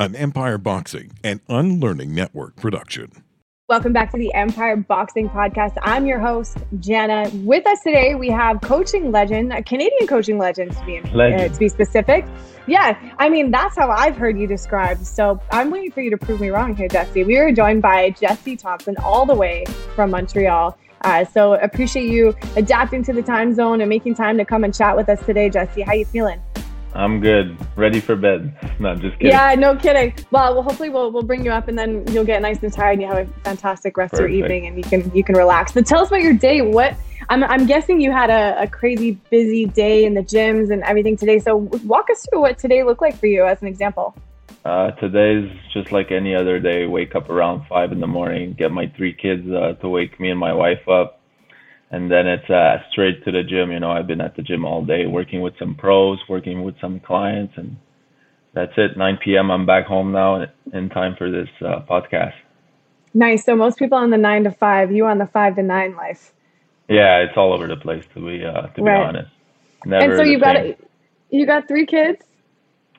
an Empire Boxing and Unlearning Network production. Welcome back to the Empire Boxing Podcast. I'm your host, Jana. With us today, we have coaching legend, a Canadian coaching legend to be, uh, to be specific. Yeah, I mean, that's how I've heard you described. So I'm waiting for you to prove me wrong here, Jessy. We are joined by Jessy Thompson, all the way from Montreal. Uh, so appreciate you adapting to the time zone and making time to come and chat with us today, Jessy. How you feeling? I'm good. Ready for bed. No, just kidding. Yeah, no kidding. Well, well, hopefully we'll we'll bring you up and then you'll get nice and tired and you have a fantastic rest Perfect. of your evening and you can you can relax. But tell us about your day. What I'm I'm guessing you had a, a crazy busy day in the gyms and everything today. So walk us through what today looked like for you as an example. Uh, today's just like any other day. Wake up around five in the morning, get my three kids uh, to wake me and my wife up and then it's uh, straight to the gym. You know, I've been at the gym all day, working with some pros, working with some clients, and that's it. 9 p.m. I'm back home now, in time for this uh, podcast. Nice. So most people on the nine to five, you on the five to nine life. Yeah, it's all over the place to be uh, to right. be honest. Never and so you got a, you got three kids.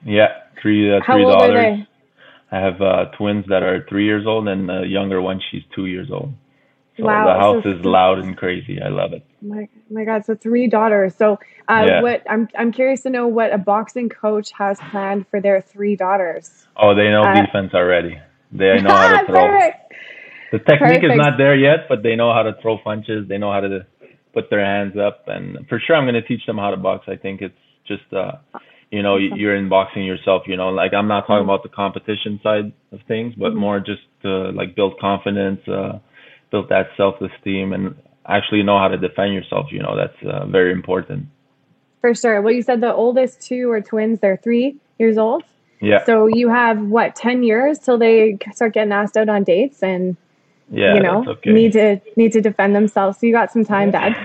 Yeah, three uh, How three old daughters. Are they? I have uh, twins that are three years old, and the younger one she's two years old. So wow. the house so, is loud and crazy. I love it. My my God! So three daughters. So uh, yeah. what? I'm I'm curious to know what a boxing coach has planned for their three daughters. Oh, they know uh, defense already. They know how to throw. Perfect. The technique Perfect. is not there yet, but they know how to throw punches. They know how to put their hands up, and for sure, I'm going to teach them how to box. I think it's just, uh, you know, awesome. you're in boxing yourself. You know, like I'm not talking mm-hmm. about the competition side of things, but mm-hmm. more just to like build confidence. Uh, build that self-esteem and actually know how to defend yourself. You know, that's uh, very important. For sure. Well, you said the oldest two are twins. They're three years old. Yeah. So you have what ten years till they start getting asked out on dates and yeah, you know okay. need to need to defend themselves. So you got some time, Dad.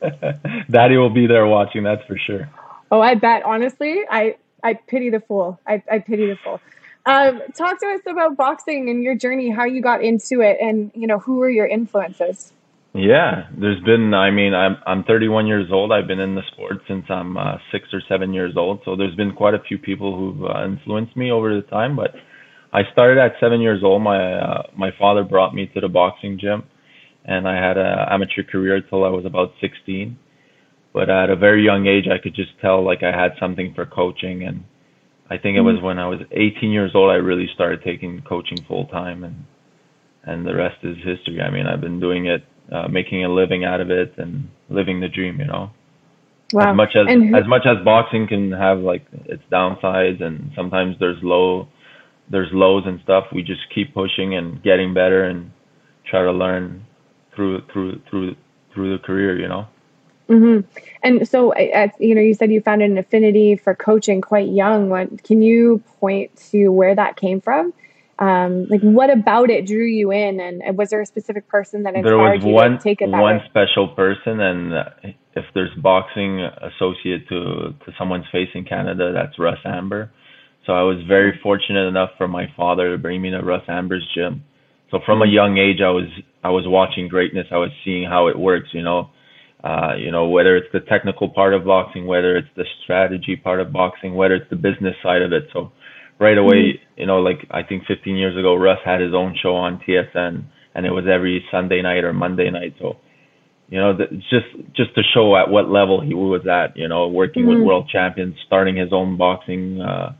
Daddy will be there watching. That's for sure. Oh, I bet. Honestly, I I pity the fool. I, I pity the fool. Um, talk to us about boxing and your journey, how you got into it, and you know who were your influences. Yeah, there's been. I mean, I'm I'm 31 years old. I've been in the sport since I'm uh, six or seven years old. So there's been quite a few people who've uh, influenced me over the time. But I started at seven years old. My uh, my father brought me to the boxing gym, and I had an amateur career till I was about 16. But at a very young age, I could just tell like I had something for coaching and I think it was mm-hmm. when I was 18 years old I really started taking coaching full time, and and the rest is history. I mean, I've been doing it, uh, making a living out of it, and living the dream. You know, wow. as much as who- as much as boxing can have like its downsides, and sometimes there's low there's lows and stuff. We just keep pushing and getting better, and try to learn through through through through the career. You know. Mm-hmm. And so, as, you know, you said you found an affinity for coaching quite young. What can you point to where that came from? Um, like, what about it drew you in, and was there a specific person that inspired you one, to take it that one way? special person, and uh, if there's boxing associate to to someone's face in Canada, that's Russ Amber. So I was very fortunate enough for my father to bring me to Russ Amber's gym. So from a mm-hmm. young age, I was I was watching greatness. I was seeing how it works. You know, uh, you know, whether it's the technical part of boxing, whether it's the strategy part of boxing, whether it's the business side of it. So right away, mm-hmm. you know, like I think 15 years ago, Russ had his own show on TSN, and it was every Sunday night or Monday night. So, you know, the, just just to show at what level he was at. You know, working mm-hmm. with world champions, starting his own boxing uh,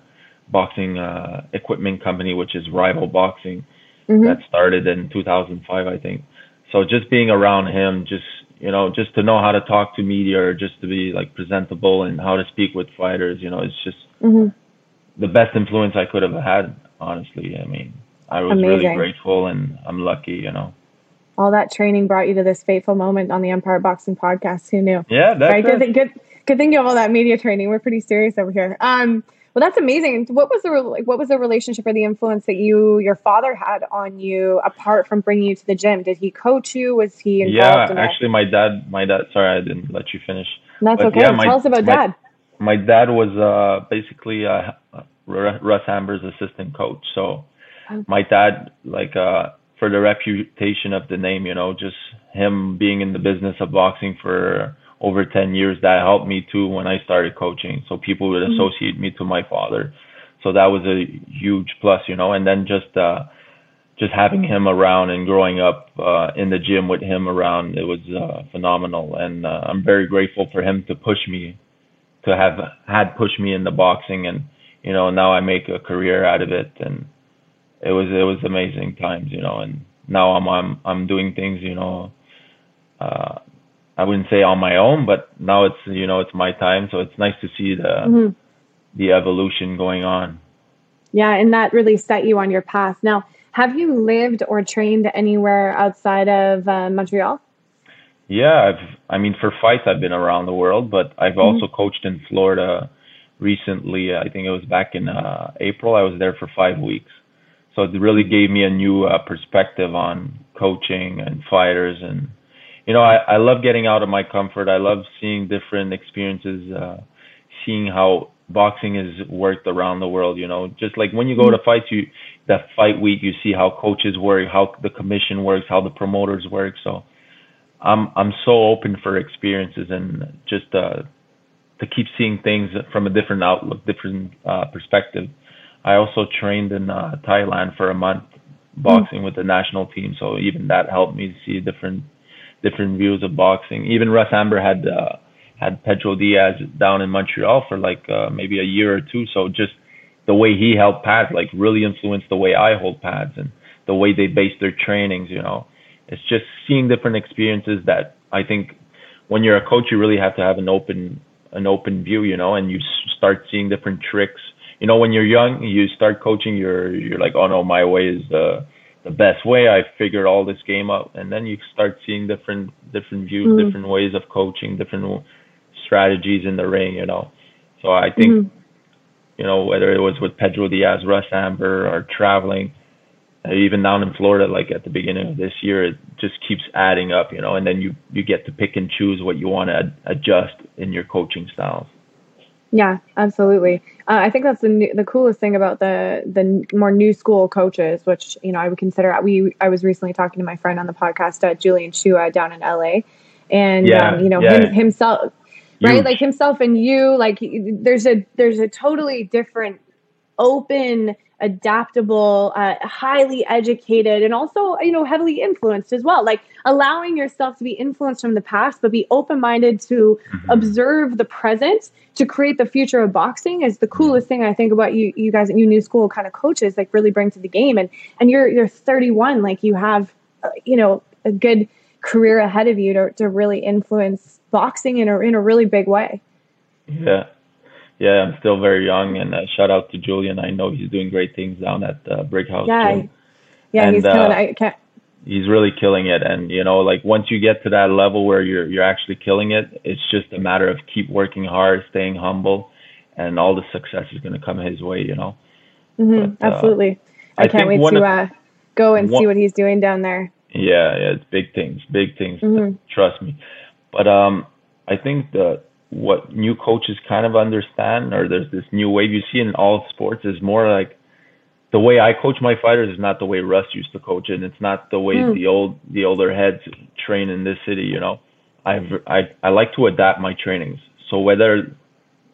boxing uh, equipment company, which is Rival Boxing, mm-hmm. that started in 2005, I think. So just being around him, just you know, just to know how to talk to media or just to be like presentable and how to speak with fighters, you know, it's just mm-hmm. the best influence I could have had, honestly. I mean, I was Amazing. really grateful and I'm lucky, you know. All that training brought you to this fateful moment on the Empire Boxing podcast. Who knew? Yeah, that's right. Good, good, good thing you have all that media training. We're pretty serious over here. Um, well, that's amazing. What was the like, what was the relationship or the influence that you your father had on you apart from bringing you to the gym? Did he coach you? Was he involved? Yeah, actually, my dad. My dad. Sorry, I didn't let you finish. That's but okay. Yeah, my, Tell us about my, dad. My dad was uh, basically uh, Russ Amber's assistant coach. So oh. my dad, like, uh, for the reputation of the name, you know, just him being in the business of boxing for over 10 years that helped me too when I started coaching. So people would mm-hmm. associate me to my father. so that was a huge plus, you know. And then just uh, just having him around and growing up uh, in the gym with him around, it was uh, phenomenal. And uh, I'm very grateful for him to push me, to have had pushed me in the boxing, and you know now I make a career out of it, and it was it was amazing times, you know. And now I'm I'm I'm doing things, you know. Uh, I wouldn't say on my own, but now it's you know it's my time, so it's nice to see the mm-hmm. the evolution going on. Yeah, and that really set you on your path. Now, have you lived or trained anywhere outside of uh, Montreal? Yeah, I've. I mean, for fights, I've been around the world, but I've mm-hmm. also coached in Florida recently. I think it was back in uh, April. I was there for five weeks, so it really gave me a new uh, perspective on coaching and fighters and you know, I, I love getting out of my comfort. I love seeing different experiences, uh, seeing how boxing is worked around the world. You know, just like when you go to mm-hmm. fights, you that fight week, you see how coaches work, how the commission works, how the promoters work. So, I'm I'm so open for experiences and just uh, to keep seeing things from a different outlook, different uh, perspective. I also trained in uh, Thailand for a month boxing mm. with the national team, so even that helped me see different different views of boxing. Even Russ Amber had uh, had Pedro Diaz down in Montreal for like uh, maybe a year or two. So just the way he held pads like really influenced the way I hold pads and the way they base their trainings. You know, it's just seeing different experiences that I think when you're a coach you really have to have an open an open view. You know, and you start seeing different tricks. You know, when you're young, you start coaching. You're you're like, oh no, my way is the the best way. I figured all this game out, and then you start seeing different different views, mm-hmm. different ways of coaching, different strategies in the ring. You know, so I think mm-hmm. you know whether it was with Pedro Diaz, Russ Amber, or traveling, uh, even down in Florida, like at the beginning of this year, it just keeps adding up. You know, and then you you get to pick and choose what you want to ad- adjust in your coaching styles. Yeah, absolutely. Uh, I think that's the new, the coolest thing about the the more new school coaches, which you know I would consider. We I was recently talking to my friend on the podcast, uh, Julian Chua, down in LA, and yeah, um, you know yeah. him, himself, right? Like himself and you, like there's a there's a totally different, open adaptable, uh, highly educated, and also, you know, heavily influenced as well. Like allowing yourself to be influenced from the past, but be open minded to mm-hmm. observe the present to create the future of boxing is the coolest thing I think about you, you guys, you new school kind of coaches, like really bring to the game. And, and you're, you're 31, like you have, uh, you know, a good career ahead of you to, to really influence boxing in a, in a really big way. Yeah yeah, I'm still very young, and uh, shout out to Julian. I know he's doing great things down at uh, Brick House. Yeah, gym. yeah, and, he's killing. Uh, I can't. He's really killing it, and you know, like once you get to that level where you're you're actually killing it, it's just a matter of keep working hard, staying humble, and all the success is going to come his way. You know. Mm-hmm, but, uh, absolutely. I, I can't wait to uh, go and one, see what he's doing down there. Yeah, yeah, it's big things, big things. Mm-hmm. Trust me. But um, I think the what new coaches kind of understand, or there's this new wave you see in all sports, is more like the way I coach my fighters is not the way Russ used to coach it. And it's not the way mm. the old the older heads train in this city. You know, I've I I like to adapt my trainings. So whether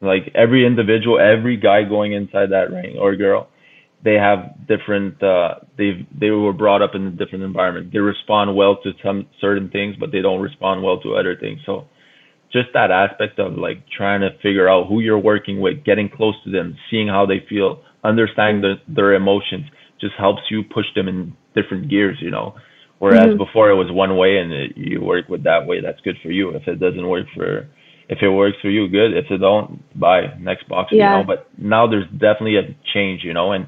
like every individual, every guy going inside that ring or girl, they have different. uh They they were brought up in a different environment. They respond well to some certain things, but they don't respond well to other things. So just that aspect of like trying to figure out who you're working with, getting close to them, seeing how they feel, understanding the, their emotions just helps you push them in different gears, you know. Whereas mm-hmm. before it was one way and it, you work with that way, that's good for you. If it doesn't work for, if it works for you, good. If it don't, bye, next box, yeah. you know. But now there's definitely a change, you know. And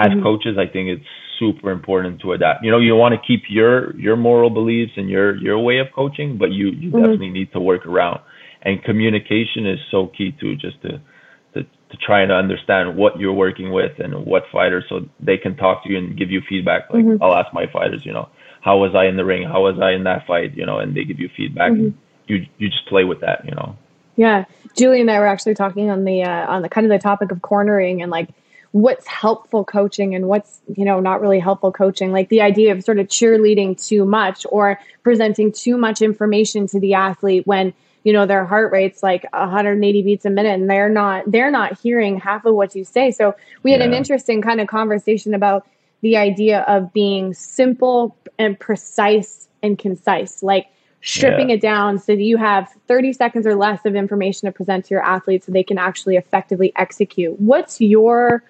as mm-hmm. coaches, I think it's super important to adapt. You know, you want to keep your your moral beliefs and your your way of coaching, but you you mm-hmm. definitely need to work around. And communication is so key too, just to to to try and understand what you're working with and what fighters, so they can talk to you and give you feedback. Like mm-hmm. I'll ask my fighters, you know, how was I in the ring? How was I in that fight? You know, and they give you feedback. Mm-hmm. And you you just play with that, you know. Yeah, Julie and I were actually talking on the uh, on the kind of the topic of cornering and like what's helpful coaching and what's you know not really helpful coaching like the idea of sort of cheerleading too much or presenting too much information to the athlete when you know their heart rate's like 180 beats a minute and they're not they're not hearing half of what you say so we had yeah. an interesting kind of conversation about the idea of being simple and precise and concise like stripping yeah. it down so that you have 30 seconds or less of information to present to your athletes so they can actually effectively execute what's your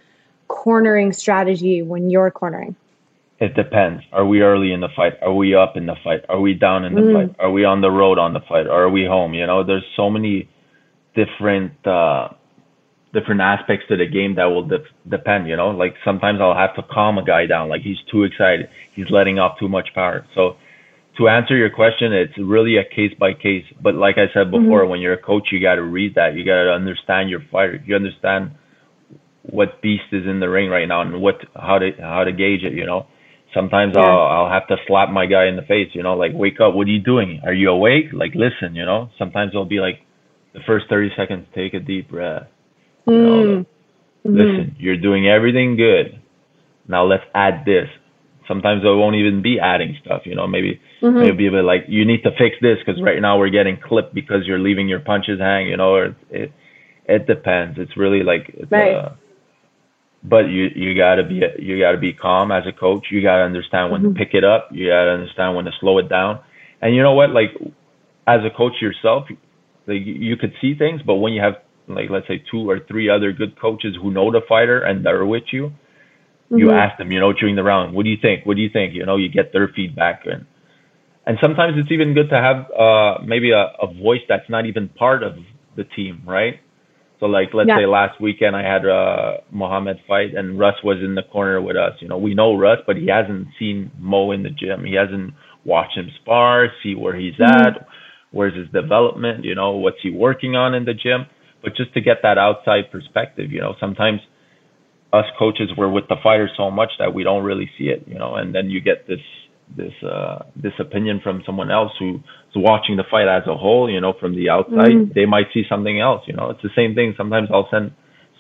cornering strategy when you're cornering it depends. Are we early in the fight? Are we up in the fight? Are we down in the mm. fight? Are we on the road on the fight? Or are we home? You know, there's so many different uh different aspects to the game that will de- depend, you know? Like sometimes I'll have to calm a guy down like he's too excited. He's letting off too much power. So to answer your question, it's really a case by case. But like I said before, mm-hmm. when you're a coach, you got to read that. You got to understand your fighter. You understand what beast is in the ring right now and what how to how to gauge it. You know, Sometimes yeah. I'll I'll have to slap my guy in the face, you know, like wake up, what are you doing? Are you awake? Like listen, you know. Sometimes I'll be like, the first thirty seconds, take a deep breath. You know, mm. mm-hmm. Listen, you're doing everything good. Now let's add this. Sometimes I won't even be adding stuff, you know. Maybe mm-hmm. maybe a bit like you need to fix this because right now we're getting clipped because you're leaving your punches hang, you know. Or it it depends. It's really like it's right. a but you you gotta be you gotta be calm as a coach. You gotta understand when mm-hmm. to pick it up. You gotta understand when to slow it down. And you know what? Like as a coach yourself, like you could see things, but when you have like let's say two or three other good coaches who know the fighter and they're with you, mm-hmm. you ask them, you know, during the round, what do you think? What do you think? You know, you get their feedback and and sometimes it's even good to have uh maybe a, a voice that's not even part of the team, right? So like let's yeah. say last weekend I had uh Mohammed fight and Russ was in the corner with us. You know, we know Russ, but he hasn't seen Mo in the gym. He hasn't watched him spar, see where he's mm-hmm. at, where's his development, you know, what's he working on in the gym. But just to get that outside perspective, you know, sometimes us coaches we're with the fighter so much that we don't really see it, you know, and then you get this this uh this opinion from someone else who's watching the fight as a whole you know from the outside mm-hmm. they might see something else you know it's the same thing sometimes i'll send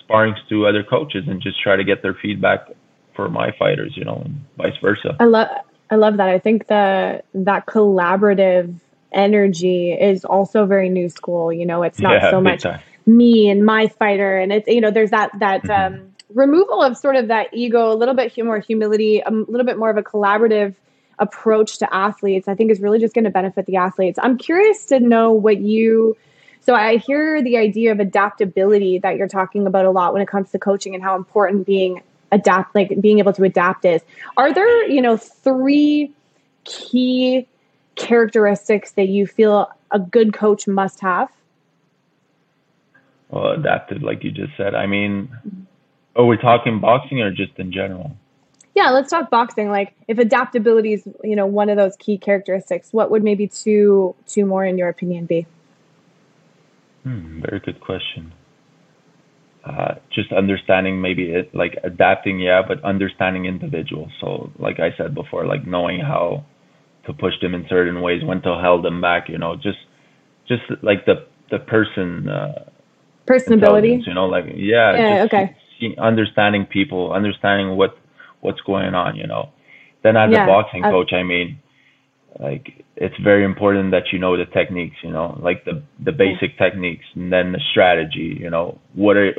sparrings to other coaches and just try to get their feedback for my fighters you know and vice versa i love i love that i think that that collaborative energy is also very new school you know it's not yeah, so much time. me and my fighter and it's you know there's that that mm-hmm. um removal of sort of that ego a little bit more humility a little bit more of a collaborative approach to athletes, I think is really just going to benefit the athletes. I'm curious to know what you. So I hear the idea of adaptability that you're talking about a lot when it comes to coaching and how important being adapt, like being able to adapt is. Are there, you know, three key characteristics that you feel a good coach must have? Well, adapted, like you just said. I mean, are we talking boxing or just in general? Yeah let's talk boxing. Like if adaptability is you know one of those key characteristics what would maybe two two more in your opinion be? Hmm, very good question. Uh, just understanding maybe it like adapting yeah but understanding individuals. So like i said before like knowing how to push them in certain ways when to hold them back you know just just like the the person uh personability? you know like yeah, yeah okay. understanding people understanding what what's going on, you know. Then as yeah, a boxing coach, I mean, like it's very important that you know the techniques, you know, like the the basic techniques, and then the strategy, you know. What are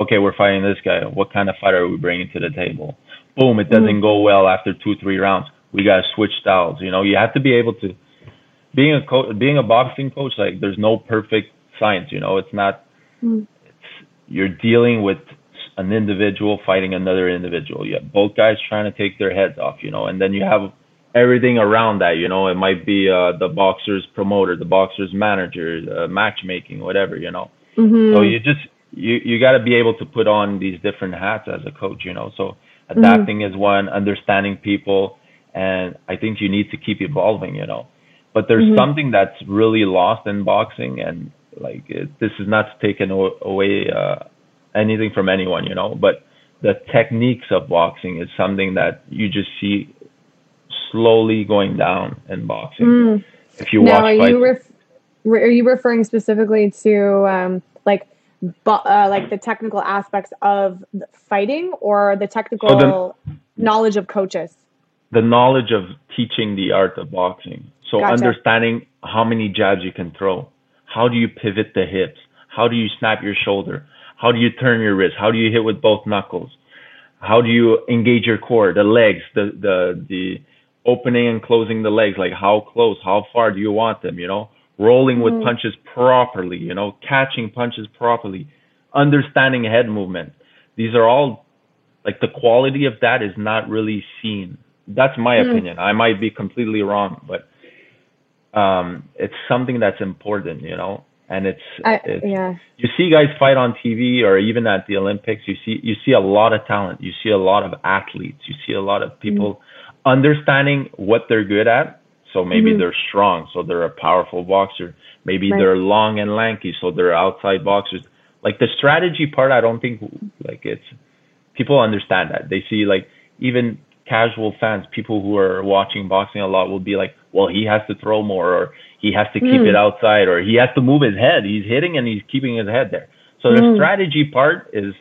okay? We're fighting this guy. What kind of fighter are we bringing to the table? Boom! It doesn't mm-hmm. go well after two three rounds. We gotta switch styles. You know, you have to be able to. Being a coach, being a boxing coach, like there's no perfect science. You know, it's not. It's, you're dealing with an individual fighting another individual. You have both guys trying to take their heads off, you know, and then you have everything around that, you know. It might be uh, the boxer's promoter, the boxer's manager, uh, matchmaking, whatever, you know. Mm-hmm. So you just you you got to be able to put on these different hats as a coach, you know. So adapting mm-hmm. is one, understanding people, and I think you need to keep evolving, you know. But there's mm-hmm. something that's really lost in boxing, and like it, this is not taken away. Uh, anything from anyone, you know, but the techniques of boxing is something that you just see slowly going down in boxing. Mm. If you now, watch, are you ref- are you referring specifically to um, like uh, like the technical aspects of fighting or the technical so the, knowledge of coaches? The knowledge of teaching the art of boxing. So gotcha. understanding how many jabs you can throw, How do you pivot the hips? How do you snap your shoulder? How do you turn your wrist? How do you hit with both knuckles? How do you engage your core, the legs, the the the opening and closing the legs, like how close, how far do you want them, you know? Rolling with mm. punches properly, you know, catching punches properly, understanding head movement. These are all like the quality of that is not really seen. That's my mm. opinion. I might be completely wrong, but um, it's something that's important, you know. And it's, I, it's yeah. You see guys fight on TV or even at the Olympics. You see you see a lot of talent. You see a lot of athletes. You see a lot of people mm. understanding what they're good at. So maybe mm-hmm. they're strong, so they're a powerful boxer. Maybe right. they're long and lanky, so they're outside boxers. Like the strategy part, I don't think like it's people understand that. They see like even casual fans, people who are watching boxing a lot will be like, well, he has to throw more or he has to keep mm. it outside or he has to move his head. He's hitting and he's keeping his head there. So the mm. strategy part is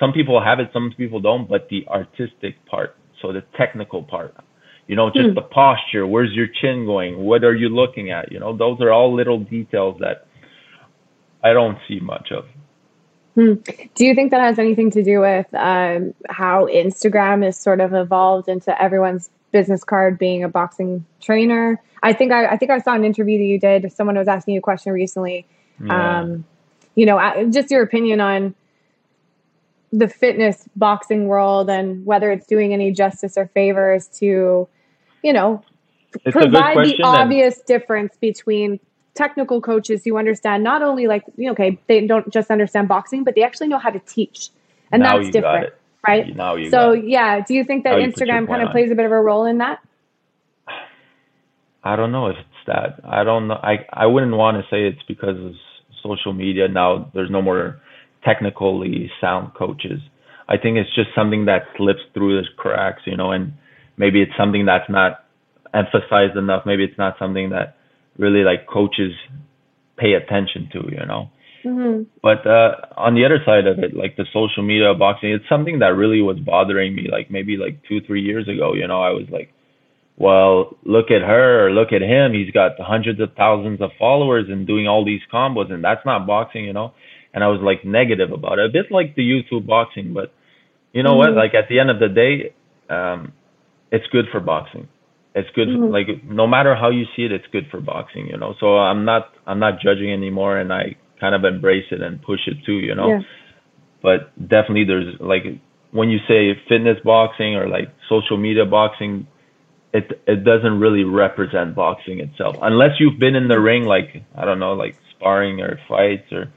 some people have it, some people don't, but the artistic part, so the technical part, you know, just mm. the posture, where's your chin going? What are you looking at? You know, those are all little details that I don't see much of. Hmm. Do you think that has anything to do with um, how Instagram is sort of evolved into everyone's business card being a boxing trainer? I think I, I think I saw an interview that you did. Someone was asking you a question recently. Yeah. Um, you know, just your opinion on the fitness boxing world and whether it's doing any justice or favors to, you know, it's provide the obvious difference between technical coaches who understand not only like you okay, they don't just understand boxing, but they actually know how to teach, and now that's different, right? Now you so yeah, do you think that now Instagram kind of plays a bit of a role in that? I don't know if it's that. I don't know. I I wouldn't want to say it's because of social media. Now there's no more technically sound coaches. I think it's just something that slips through the cracks, you know, and maybe it's something that's not emphasized enough. Maybe it's not something that really like coaches pay attention to, you know. Mm-hmm. But uh, on the other side of it, like the social media boxing, it's something that really was bothering me. Like maybe like two, three years ago, you know, I was like, well, look at her or look at him. He's got hundreds of thousands of followers and doing all these combos, and that's not boxing, you know. And I was like negative about it, a bit like the YouTube boxing. But you know mm-hmm. what? Like at the end of the day, um, it's good for boxing it's good mm-hmm. like no matter how you see it it's good for boxing you know? So i'm not i'm not judging anymore and i kind of embrace it and push it too you know? Yeah. but definitely there's like when you say fitness boxing or like social media boxing it it doesn't really represent boxing itself. Unless you've been in the ring like i don't know like sparring or fights or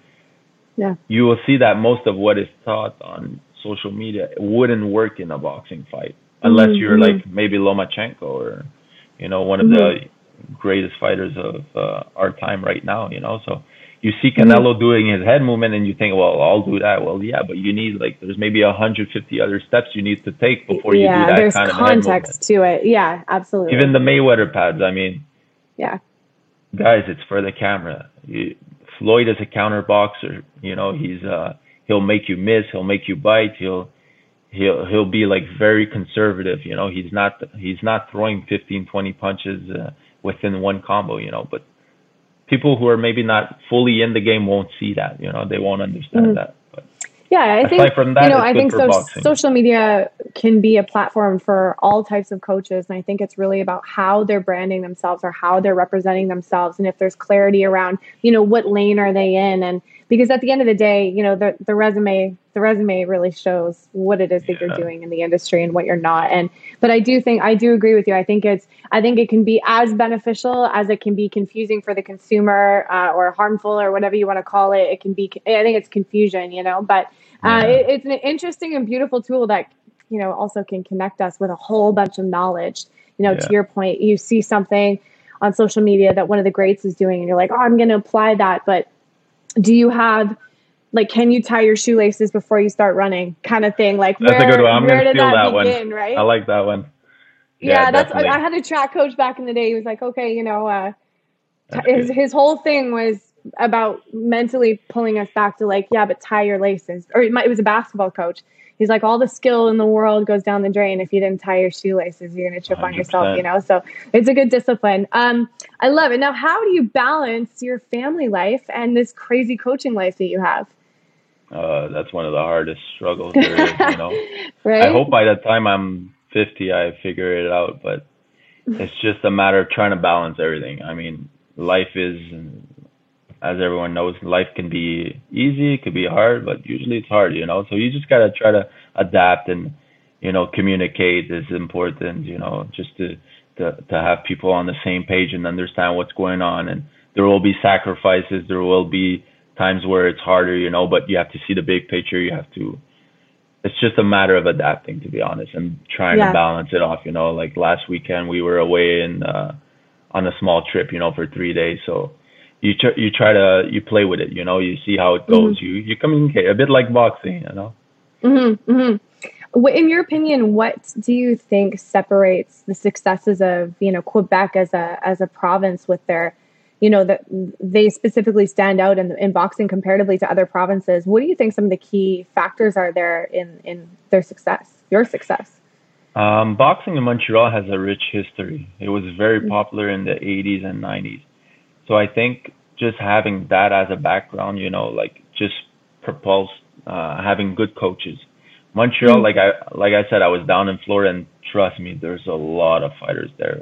yeah. you will see that most of what is taught on social media wouldn't work in a boxing fight unless mm-hmm. you're like maybe Lomachenko or you know one of mm-hmm. the greatest fighters of uh, our time right now. You know, so you see Canelo mm-hmm. doing his head movement and you think, well, I'll do that. Well, yeah, but you need like there's maybe 150 other steps you need to take before you yeah, do that there's kind of context to it. Yeah, absolutely. Even the Mayweather pads. I mean, yeah, guys, it's for the camera. You, Floyd is a counter boxer. You know, he's uh he'll make you miss, he'll make you bite, he'll he'll he'll be like very conservative you know? He's not he's not throwing 15 20 punches uh, within one combo you know? But people who are maybe not fully in the game won't see that you know? They won't understand mm-hmm. that but yeah i think from that, you know i think so, social media can be a platform for all types of coaches and i think it's really about how they're branding themselves or how they're representing themselves and if there's clarity around you know what lane are they in and because at the end of the day, you know, the, the resume, the resume really shows what it is that yeah. you're doing in the industry and what you're not. And, but I do think, I do agree with you. I think it's, I think it can be as beneficial as it can be confusing for the consumer uh, or harmful or whatever you want to call it. It can be, I think it's confusion, you know, but uh, yeah. it, it's an interesting and beautiful tool that, you know, also can connect us with a whole bunch of knowledge. You know, yeah. to your point, you see something on social media that one of the greats is doing and you're like, oh, I'm going to apply that. But do you have like can you tie your shoelaces before you start running kind of thing? Like that's where, a good one. I'm gonna steal that, that begin, one right? I like that one. Yeah, yeah that's i had a track coach back in the day. He was like okay you know uh his, his whole thing was about mentally pulling us back to like yeah but tie your laces. Or it, might, it was a basketball coach he's like all the skill in the world goes down the drain if you didn't tie your shoelaces you're going to trip 100%. on yourself you know so it's a good discipline um, i love it now how do you balance your family life and this crazy coaching life that you have uh, that's one of the hardest struggles there is, you know. right? I hope by the time I'm 50, I figure it out, but it's just a matter of trying to balance everything. I mean, life is, as everyone knows, life can be easy, it could be hard, but usually it's hard, you know. So you just gotta try to adapt and, you know, communicate is important, you know, just to to to have people on the same page and understand what's going on. And there will be sacrifices, there will be times where it's harder, you know, but you have to see the big picture. You have to. It's just a matter of adapting, to be honest, and trying yeah. to balance it off. You know, like last weekend we were away in uh, on a small trip, you know, for three days. So you tr- you try to you play with it. You know, you see how it goes. Mm-hmm. You you communicate a bit like boxing. You know. Mm-hmm. Mm-hmm. In your opinion, what do you think separates the successes of you know Quebec as a as a province with their you know that they specifically stand out in, in boxing comparatively to other provinces what do you think some of the key factors are there in in their success your success um, boxing in montreal has a rich history it was very mm-hmm. popular in the 80s and 90s so i think just having that as a background you know like just propulsed uh, having good coaches montreal mm-hmm. like i like i said i was down in florida and trust me there's a lot of fighters there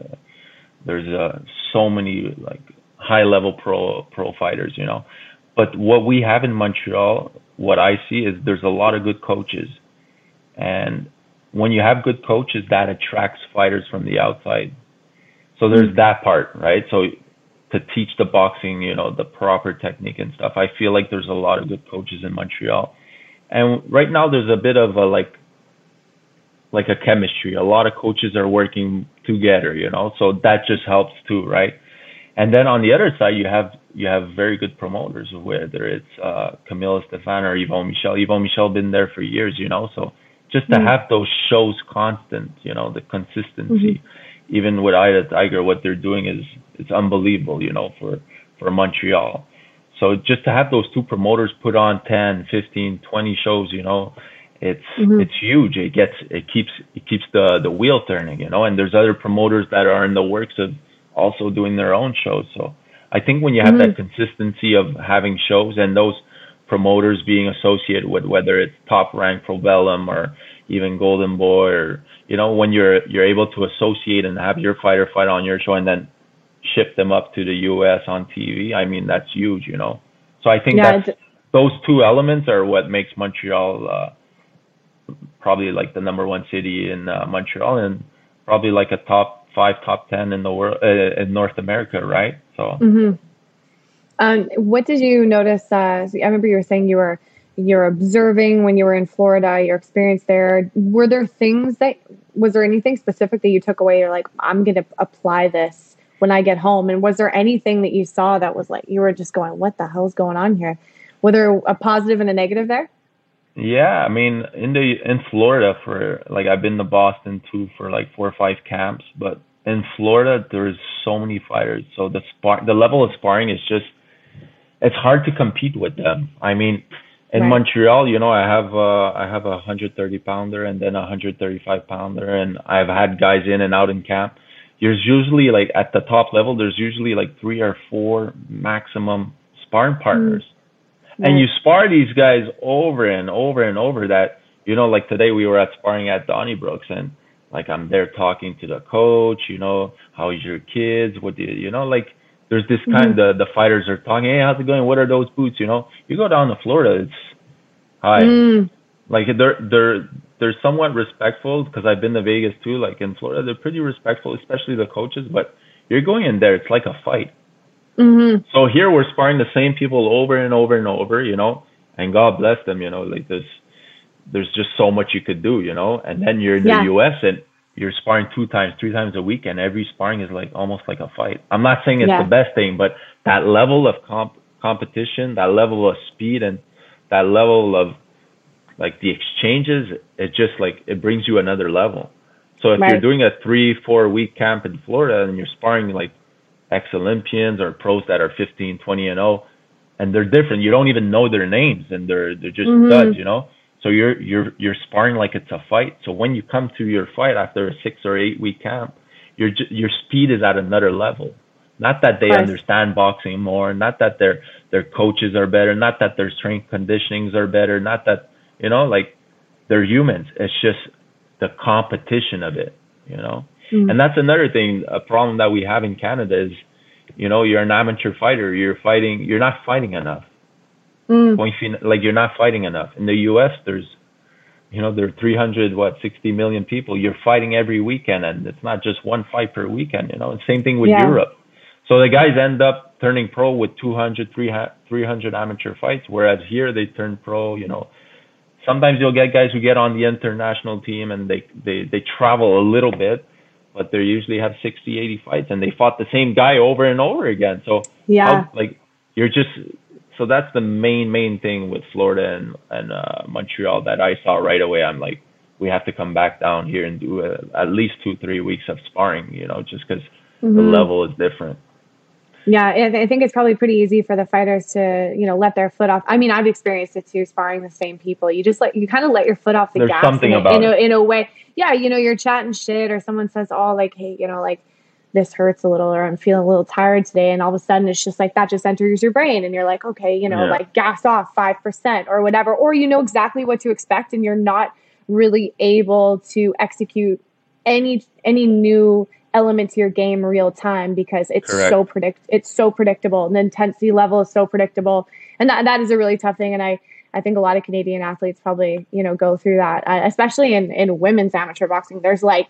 there's uh, so many like high level pro pro fighters, you know. But what we have in Montreal, what I see is there's a lot of good coaches, and when you have good coaches, that attracts fighters from the outside. So there's that part, right? So to teach the boxing, you know, the proper technique and stuff. I feel like there's a lot of good coaches in Montreal. And right now there's a bit of a like like a chemistry. A lot of coaches are working together, you know. So that just helps too, right? And then on the other side, you have you have very good promoters, whether it's uh, Camille Estephan or Yvon Michel. Yvon Michel been there for years, you know. So just to mm-hmm. have those shows constant, you know, the consistency, mm-hmm. Even with of Tiger, what they're doing is it's unbelievable, you know, for for Montreal. So just to have those two promoters put on 10, 15, 20 shows, you know, it's mm-hmm. it's huge. It gets it keeps it keeps the the wheel turning, you know. And there's other promoters that are in the works of also doing their own shows. So I think when you have mm-hmm. that consistency of having shows and those promoters being associated with whether it's top rank Probellum, or even Golden Boy or you know when you're you're able to associate and have your fighter fight on your show and then ship them up to the US on TV, I mean that's huge, you know. So I think yeah, that's those two elements are what makes Montreal uh, probably like the number one city in uh, Montreal and probably like a top five top ten in the world uh, in North America, right? So. Mm-hmm. Um, what did you notice? Uh, I remember you were saying you were you're observing when you were in Florida, your experience there. Were there things that was there anything specific that you took away? You're like, I'm going to apply this when I get home. And was there anything that you saw that was like you were just going, what the hell's going on here? Were there a positive and a negative there? Yeah, I mean, in the in Florida for like I've been to Boston too for like four or five camps, but in Florida there's so many fighters, so the spar the level of sparring is just it's hard to compete with them. I mean, in right. Montreal, you know, I have uh I have a 130 pounder and then a 135 pounder, and I've had guys in and out in camp. There's usually like at the top level, there's usually like three or four maximum sparring partners. Mm and you spar these guys over and over and over that you know like today we were at sparring at Donnybrook's and like I'm there talking to the coach you know how's your kids what do you you know like there's this kind mm-hmm. of the, the fighters are talking hey how's it going what are those boots you know you go down to Florida it's hi mm. like they're they're they're somewhat respectful because I've been to Vegas too like in Florida they're pretty respectful especially the coaches but you're going in there it's like a fight Mm-hmm. So here we're sparring the same people over and over and over, you know, and God bless them, you know, like there's there's just so much you could do, you know, and then you're in yeah. the U.S. and you're sparring two times, three times a week, and every sparring is like almost like a fight. I'm not saying it's yeah. the best thing, but that level of comp competition, that level of speed, and that level of like the exchanges, it just like it brings you another level. So if right. you're doing a three, four week camp in Florida and you're sparring like ex Olympians or pros that are 15, 20 and 0, and they're different. You don't even know their names, and they're they're just mm-hmm. studs, you know. So you're you're you're sparring like it's a fight. So when you come to your fight after a six or eight week camp, your your speed is at another level. Not that they understand boxing more, not that their their coaches are better, not that their strength conditionings are better, not that you know like they're humans. It's just the competition of it, you know. Mm. And that's another thing, a problem that we have in Canada is, you know, you're an amateur fighter, you're fighting, you're not fighting enough. Mm. Like you're not fighting enough. In the U.S., there's, you know, there are 300 what 60 million people. You're fighting every weekend, and it's not just one fight per weekend. You know, and same thing with yeah. Europe. So the guys end up turning pro with 200, 300 amateur fights, whereas here they turn pro, you know, sometimes you'll get guys who get on the international team and they they they travel a little bit but they usually have 60 80 fights and they fought the same guy over and over again so yeah how, like you're just so that's the main main thing with Florida and and uh, Montreal that I saw right away I'm like we have to come back down here and do a, at least 2 3 weeks of sparring you know just cuz mm-hmm. the level is different yeah, I think it's probably pretty easy for the fighters to, you know, let their foot off. I mean, I've experienced it too, sparring the same people. You just let you kind of let your foot off the There's gas. something in, about in a, in a way. Yeah, you know, you're chatting shit, or someone says, "Oh, like, hey, you know, like." This hurts a little or I'm feeling a little tired today. And all of a sudden it's just like that just enters your brain and you're like okay you know yeah. like gas off 5% or whatever. Or you know exactly what to expect and you're not really able to execute any any new element to your game real time because it's Correct. so predict it's so predictable. And the intensity level is so predictable. And that that is a really tough thing. And I I think a lot of Canadian athletes probably you know go through that. Uh, especially in in women's amateur boxing there's like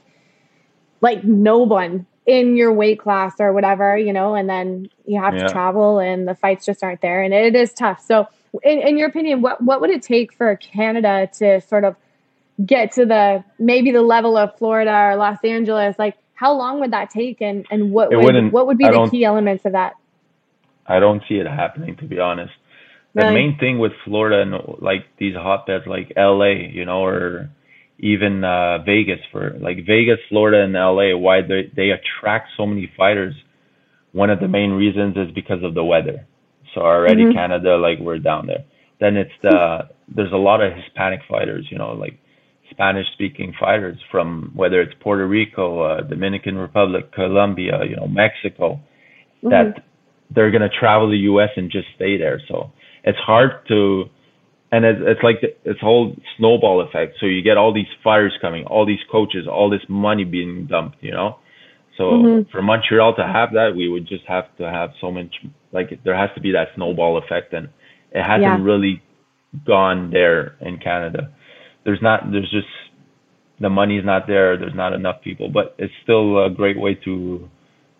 like no one in your weight class or whatever you know and then you have yeah. to travel and the fights just aren't there and it is tough so in, in your opinion what what would it take for Canada to sort of get to the maybe the level of Florida or Los Angeles like how long would that take and, and what would, what would be I the key elements of that? I don't see it happening to be honest. Really? The main thing with Florida and like these hotbeds like LA, you know, or even uh, Vegas for like Vegas, Florida, and LA, why they they attract so many fighters. One of the main reasons is because of the weather. So already mm-hmm. Canada, like we're down there. Then it's the there's a lot of Hispanic fighters, you know, like Spanish speaking fighters from whether it's Puerto Rico, uh, Dominican Republic, Colombia, you know, Mexico, mm-hmm. that they're going to travel the US and just stay there. So it's hard to, and it, it's like the, it's whole snowball effect. So you get all these fighters coming, all these coaches, all this money being dumped, you know? So mm-hmm. for Montreal to have that, we would just have to have so much, like there has to be that snowball effect and it hasn't yeah. really gone there in Canada there's not there's just the money's not there. There's not enough people, but it's still a great way to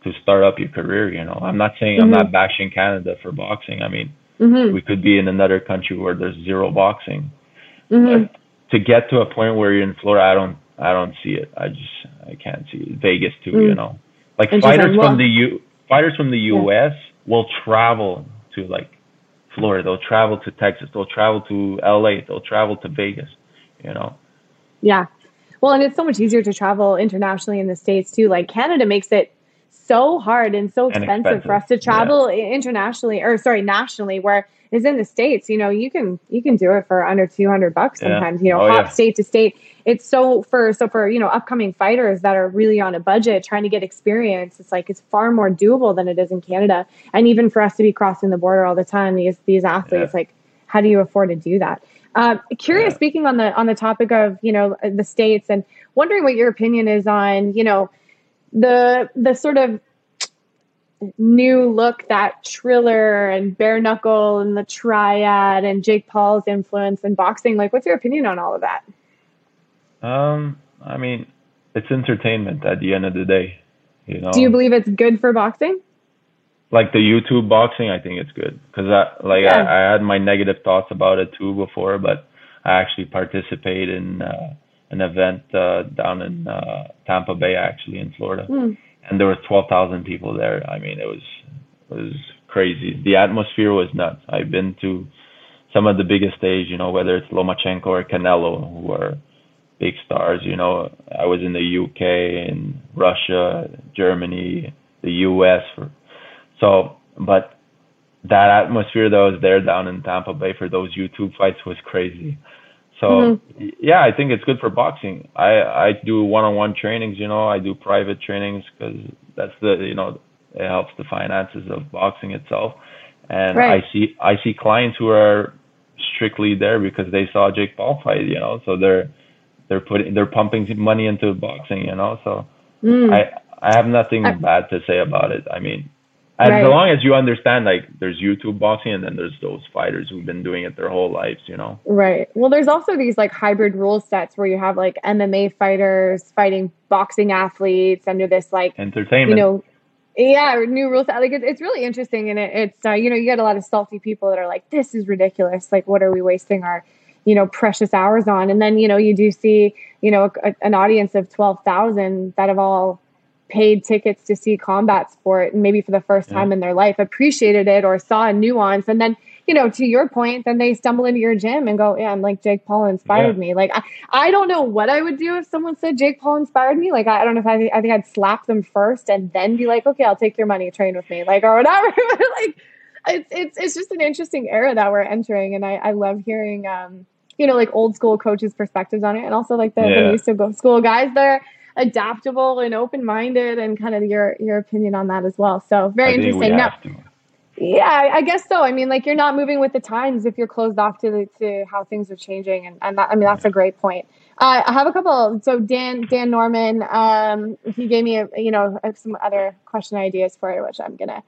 to start up your career. You know, I'm not saying mm-hmm. I'm not mm-hmm. bashing Canada for boxing. I mean, mm-hmm. we could be in another country where there's zero boxing. Mm-hmm. But to get to a point where you're in Florida, I don't I don't see it. I just I can't see it. Vegas too. You mm. know, like fighters from the U fighters from the U.S. Yeah. will travel to like Florida. They'll travel to Texas. They'll travel to L.A. They'll travel to Vegas you know? Yeah. Well, and it's so much easier to travel internationally in the States too. Like Canada makes it so hard and so expensive, and expensive. for us to travel yeah. internationally or sorry, nationally where is in the States, you know, you can you can do it for under two hundred bucks sometimes, yeah. you know, oh, hop yeah. state to state. It's so for so for, you know, upcoming fighters that are really on a budget trying to get experience, it's like it's far more doable than it is in Canada. And even for us to be crossing the border all the time, these these athletes, like how do you afford to do that? Uh, curious, yeah. speaking on the on the topic of you know the states, and wondering what your opinion is on you know the the sort of new look that Triller and Bare Knuckle and the Triad and Jake Paul's influence in boxing. Like, what's your opinion on all of that? Um, I mean, it's entertainment at the end of the day. You know. Do you believe it's good for boxing? like the YouTube boxing, I think it's good because I like yeah. I, I had my negative thoughts about it too before, but I actually participate in uh, an event uh, down in uh, Tampa Bay, actually in Florida, mm. and there were twelve thousand people there. I mean, it was it was crazy. The atmosphere was nuts. I've been to some of the biggest stage, you know, whether it's Lomachenko or Canelo, who are big stars. You know, I was in the UK, in Russia, Germany, the US for so, but that atmosphere that was there down in Tampa Bay for those YouTube fights was crazy. So mm-hmm. yeah, I think it's good for boxing. I I do one-on-one trainings. You know, I do private trainings because that's the you know it helps the finances of boxing itself. And right. I see I see clients who are strictly there because they saw Jake Paul fight. You know, so they're they're putting they're pumping money into boxing. You know, so mm. I I have nothing I, bad to say about it. I mean, as right. long as you understand like there's YouTube boxing and then there's those fighters who've been doing it their whole lives, you know. Right. Well, there's also these like hybrid rule sets where you have like MMA fighters fighting boxing athletes under this like entertainment. You know, yeah, new rules. Like it's, it's really interesting, and it, it's uh, you know you get a lot of salty people that are like, "This is ridiculous. Like, what are we wasting our you know precious hours on?" And then you know you do see you know a, an audience of twelve thousand that have all paid tickets to see combat sport and maybe for the first time yeah. in their life appreciated it or saw a nuance and then you know to your point then they stumble into your gym and go yeah i'm like jake paul inspired yeah. me like I, I don't know what i would do if someone said jake paul inspired me like i, I don't know if I, I think i'd slap them first and then be like okay i'll take your money train with me like or whatever like it's, it's it's just an interesting era that we're entering and i, I love hearing um you know like old school coaches perspectives on it and also like the, yeah. the new school guys there adaptable and open minded and kind of your your opinion on that as well. So very interesting. Now, yeah, I guess so. I mean, like you're not moving with the times if you're closed off to the, to how things are changing, and, and that, I mean that's a great point. Uh, I have a couple. So Dan Dan Norman, um, he gave me a you know some other question ideas for it, which I'm gonna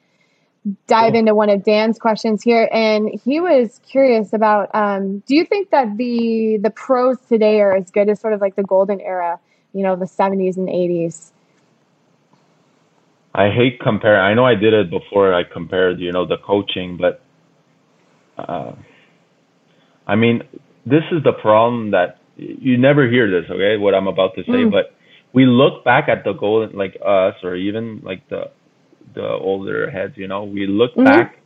dive cool. into one of Dan's questions here, and he was curious about. Um, do you think that the the pros today are as good as sort of like the golden era you know, the 70s and 80s? I hate comparing. I know I did it before. I compared, you know, the coaching, but uh, I mean, this is the problem that you never hear this. Okay, what I'm about to say, mm. but we look back at the golden, like us, or even like the the older heads. You know, we look mm-hmm. back,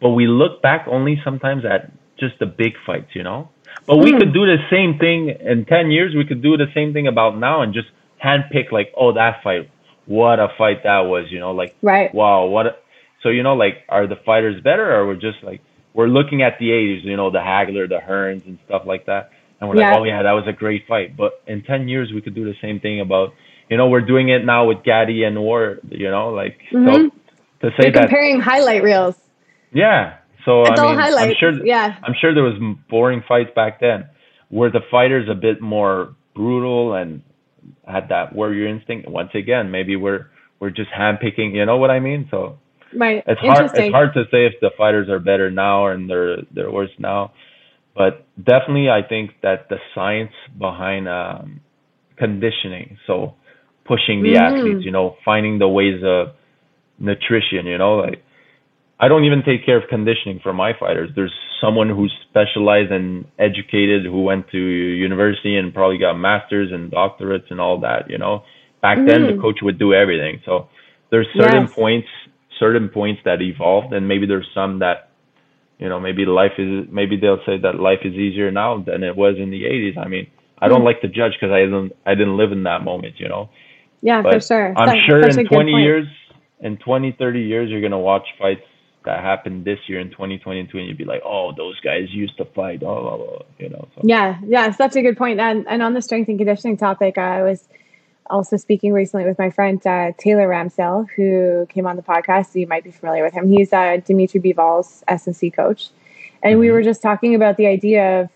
but we look back only sometimes at just the big fights. You know, but we mm. could do the same thing in 10 years. We could do the same thing about now and just handpick like, oh, that fight, what a fight that was, you know, like, right. wow, what. A, so, you know, like, are the fighters better or we're just like, we're looking at the 80s, you know, the Hagler, the Hearns and stuff like that. And we're yeah. like, oh, yeah, that was a great fight. But in 10 years, we could do the same thing about, you know, we're doing it now with Gatti and Ward, you know, like, mm-hmm. so to say You're that. comparing highlight reels. Yeah. So it's I mean, I'm sure, yeah. I'm sure there was boring fights back then. Were the fighters a bit more brutal and had that warrior instinct? Once again, maybe we're we're just handpicking. You know what I mean? So right. It's hard. It's hard to say if the fighters are better now and they're they're worse now. But definitely, I think that the science behind um, conditioning, so pushing the mm-hmm. athletes, you know, finding the ways of nutrition, you know, like I don't even take care of conditioning for my fighters. There's someone who's specialized and educated who went to university and probably got masters and doctorates and all that, you know. Back mm. then the mm. coach would do everything. So there's certain yes. points certain points that evolved and maybe there's some that you know, maybe life is maybe they'll say that life is easier now than it was in the 80s. I mean, I don't mm. like to judge because I didn't I didn't live in that moment, you know. Yeah, but for sure. I'm sure in 20 years in 20 30 years you're going to watch fights that happened this year in 2022 and you'd be like oh those guys used to fight blah, blah, blah, you know so. yeah yeah such a good point. and, and on the strength and conditioning topic i was also speaking recently with my friend uh, taylor ramsell who came on the podcast so you might be familiar with him he's uh, Dmitry Bivol's snc coach and mm-hmm. we were just talking about the idea of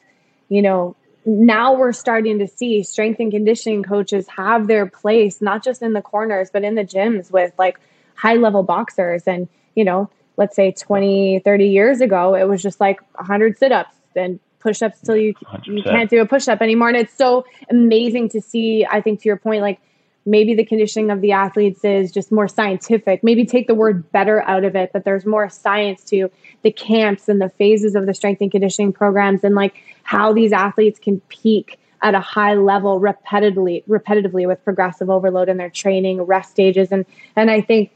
you know now we're starting to see strength and conditioning coaches have their place not just in the corners but in the gyms with like high level boxers and you know let's say 20, 30 years ago, it was just like 100 sit ups and push ups till you, you can't do a push up anymore. And it's so amazing to see, I think, to your point, like maybe the conditioning of the athletes is just more scientific. Maybe take the word better out of it, that there's more science to the camps and the phases of the strength and conditioning programs and like how these athletes can peak at a high level repetitively repetitively with progressive overload in their training rest stages and and i think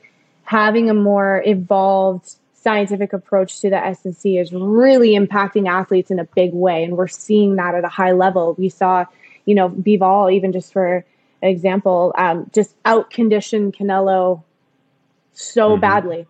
having a more evolved scientific approach to the SNC is really impacting athletes in a big way. And we're seeing that at a high level. We saw, you know, Bivol, even just for example, um, just out condition Canelo so mm-hmm. badly.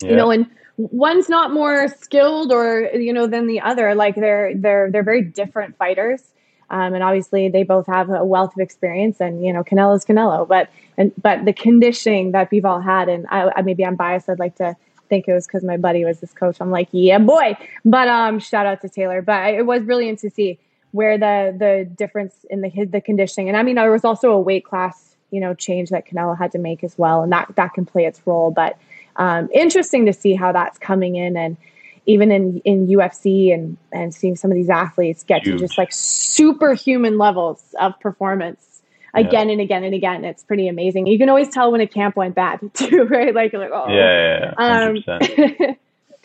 Yeah. You know, and one's not more skilled or, you know, than the other. Like they're they're they're very different fighters. Um, and obviously, they both have a wealth of experience, and you know, Canelo's Canelo. But and but the conditioning that Bivol had, and I, I maybe I'm biased. I'd like to think it was because my buddy was this coach. I'm like, yeah, boy. But um, shout out to Taylor. But it was brilliant to see where the the difference in the the conditioning, and I mean, there was also a weight class, you know, change that Canelo had to make as well, and that that can play its role. But um, interesting to see how that's coming in and even in in UFC and and seeing some of these athletes get Huge. to just like superhuman levels of performance again yeah. and again and again. It's pretty amazing. You can always tell when a camp went bad too, right? Like, like oh, yeah, yeah, yeah. Um,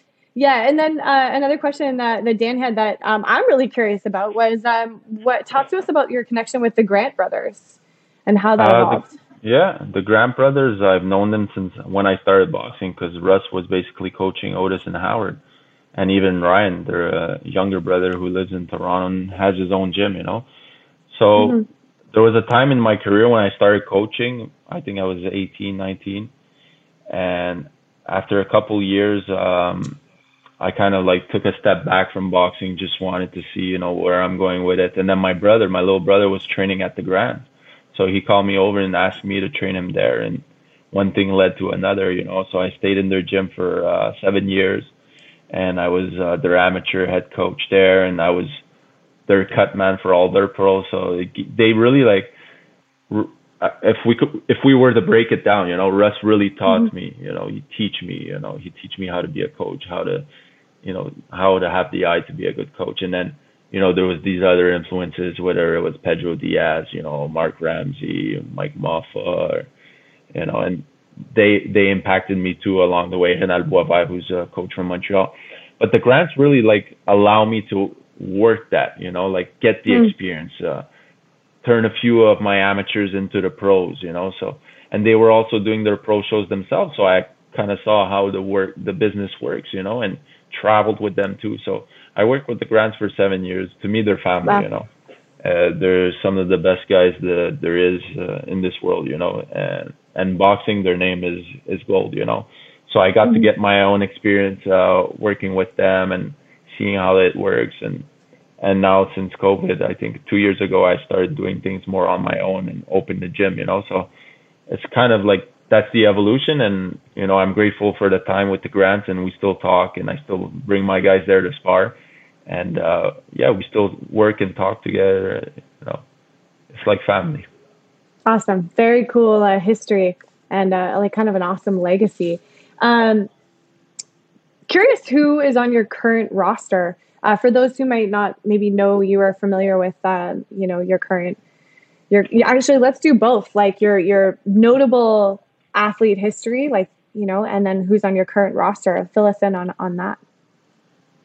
yeah. And then uh, another question that, that Dan had that um, I'm really curious about was um, what talk to us about your connection with the Grant brothers and how that uh, evolved. The, yeah, the Grant brothers. I've known them since when I started boxing because Russ was basically coaching Otis and Howard and even Ryan, their uh, younger brother who lives in Toronto and has his own gym, you know. So mm-hmm. there was a time in my career when I started coaching. I think I was 18, 19, and after a couple years, um, I kind of like took a step back from boxing. Just wanted to see, you know, where I'm going with it. And then my brother, my little brother, was training at the Grant, so he called me over and asked me to train him there. And one thing led to another, you know. So I stayed in their gym for uh, seven years and I was uh, their amateur head coach there, and I was their cut man for all their pros. So they really like uh, if we could if we were to break it down, you know, Russ really taught mm-hmm. me. You know, he teach me. You know, he teach me how to be a coach, how to, you know, how to have the eye to be a good coach, and then. You know, there was these other influences, whether it was Pedro Diaz, you know, Marc Ramsay, Mike Maffa, you know, and they they impacted me too along the way. And Boisvert, who's a coach from Montreal, but the grants really like allow me to work that, you know, like get the mm. experience, uh, turn a few of my amateurs into the pros, you know. So and they were also doing their pro shows themselves, so I kind of saw how the work the business works, you know, and traveled with them too. So I worked with the grants for seven years. To me, they're family, wow. you know. Uh, they're some of the best guys that there is uh, in this world, you know, and and boxing, their name is is gold, you know. So I got mm-hmm. to get my own experience uh, working with them and seeing how it works, and and now since COVID, I think two years ago, I started doing things more on my own and opened the gym, you know. So it's kind of like that's the evolution, and you know, I'm grateful for the time with the grants, and we still talk, and I still bring my guys there to spar and uh, yeah, we still work and talk together. You know, it's like family. Awesome, very cool uh, history and uh, like kind of an awesome legacy. Um, curious, who is on your current roster? Uh, for those who might not maybe know you are familiar with, uh, you know, your current. Your actually, let's do both. Like your your notable athlete history, like you know, and then who's on your current roster. Fill us in on on that.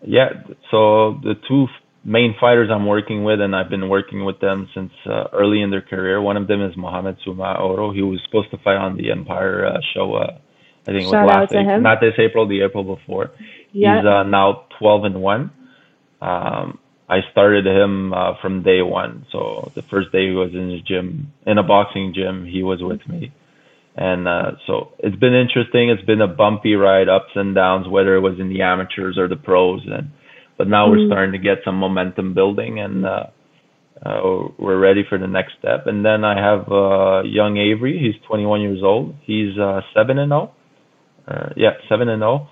Yeah, so the two main fighters I'm working with, and I've been working with them since uh, early in their career. One of them is Mohammed Soumaoro. He was supposed to fight on the Empire uh, show. Uh, I think Shout it was last April, not this April, the April before. Yep. He's uh, now 12 and one. Um, I started him uh, from day one. So the first day he was in his gym, in a boxing gym, he was with me. And uh, so it's been interesting. It's been a bumpy ride, ups and downs, whether it was in the amateurs or the pros. And but now mm-hmm. we're starting to get some momentum building, and uh, uh, we're ready for the next step. And then I have uh, young Avery. He's 21 years old. He's uh, seven and zero. Oh. Uh, yeah, seven and zero.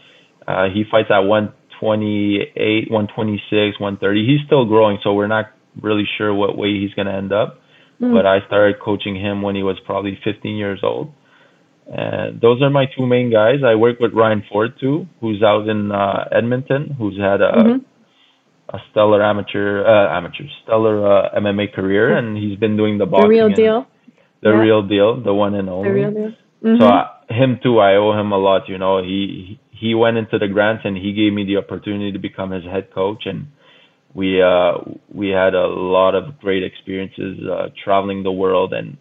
Oh. Uh, he fights at 128, 126, 130. He's still growing, so we're not really sure what way he's going to end up. Mm-hmm. But I started coaching him when he was probably 15 years old and those are my two main guys. I work with Ryan Ford too, who's out in uh, Edmonton, who's had a mm-hmm. A stellar amateur uh, amateur stellar uh, MMA career, and he's been doing the boxing. The real deal. The yeah. real deal, the one and only. The real deal. Mm-hmm. So uh, him too, I owe him a lot. You know, he he went into the grants and he gave me the opportunity to become his head coach, and we uh we had a lot of great experiences uh, traveling the world and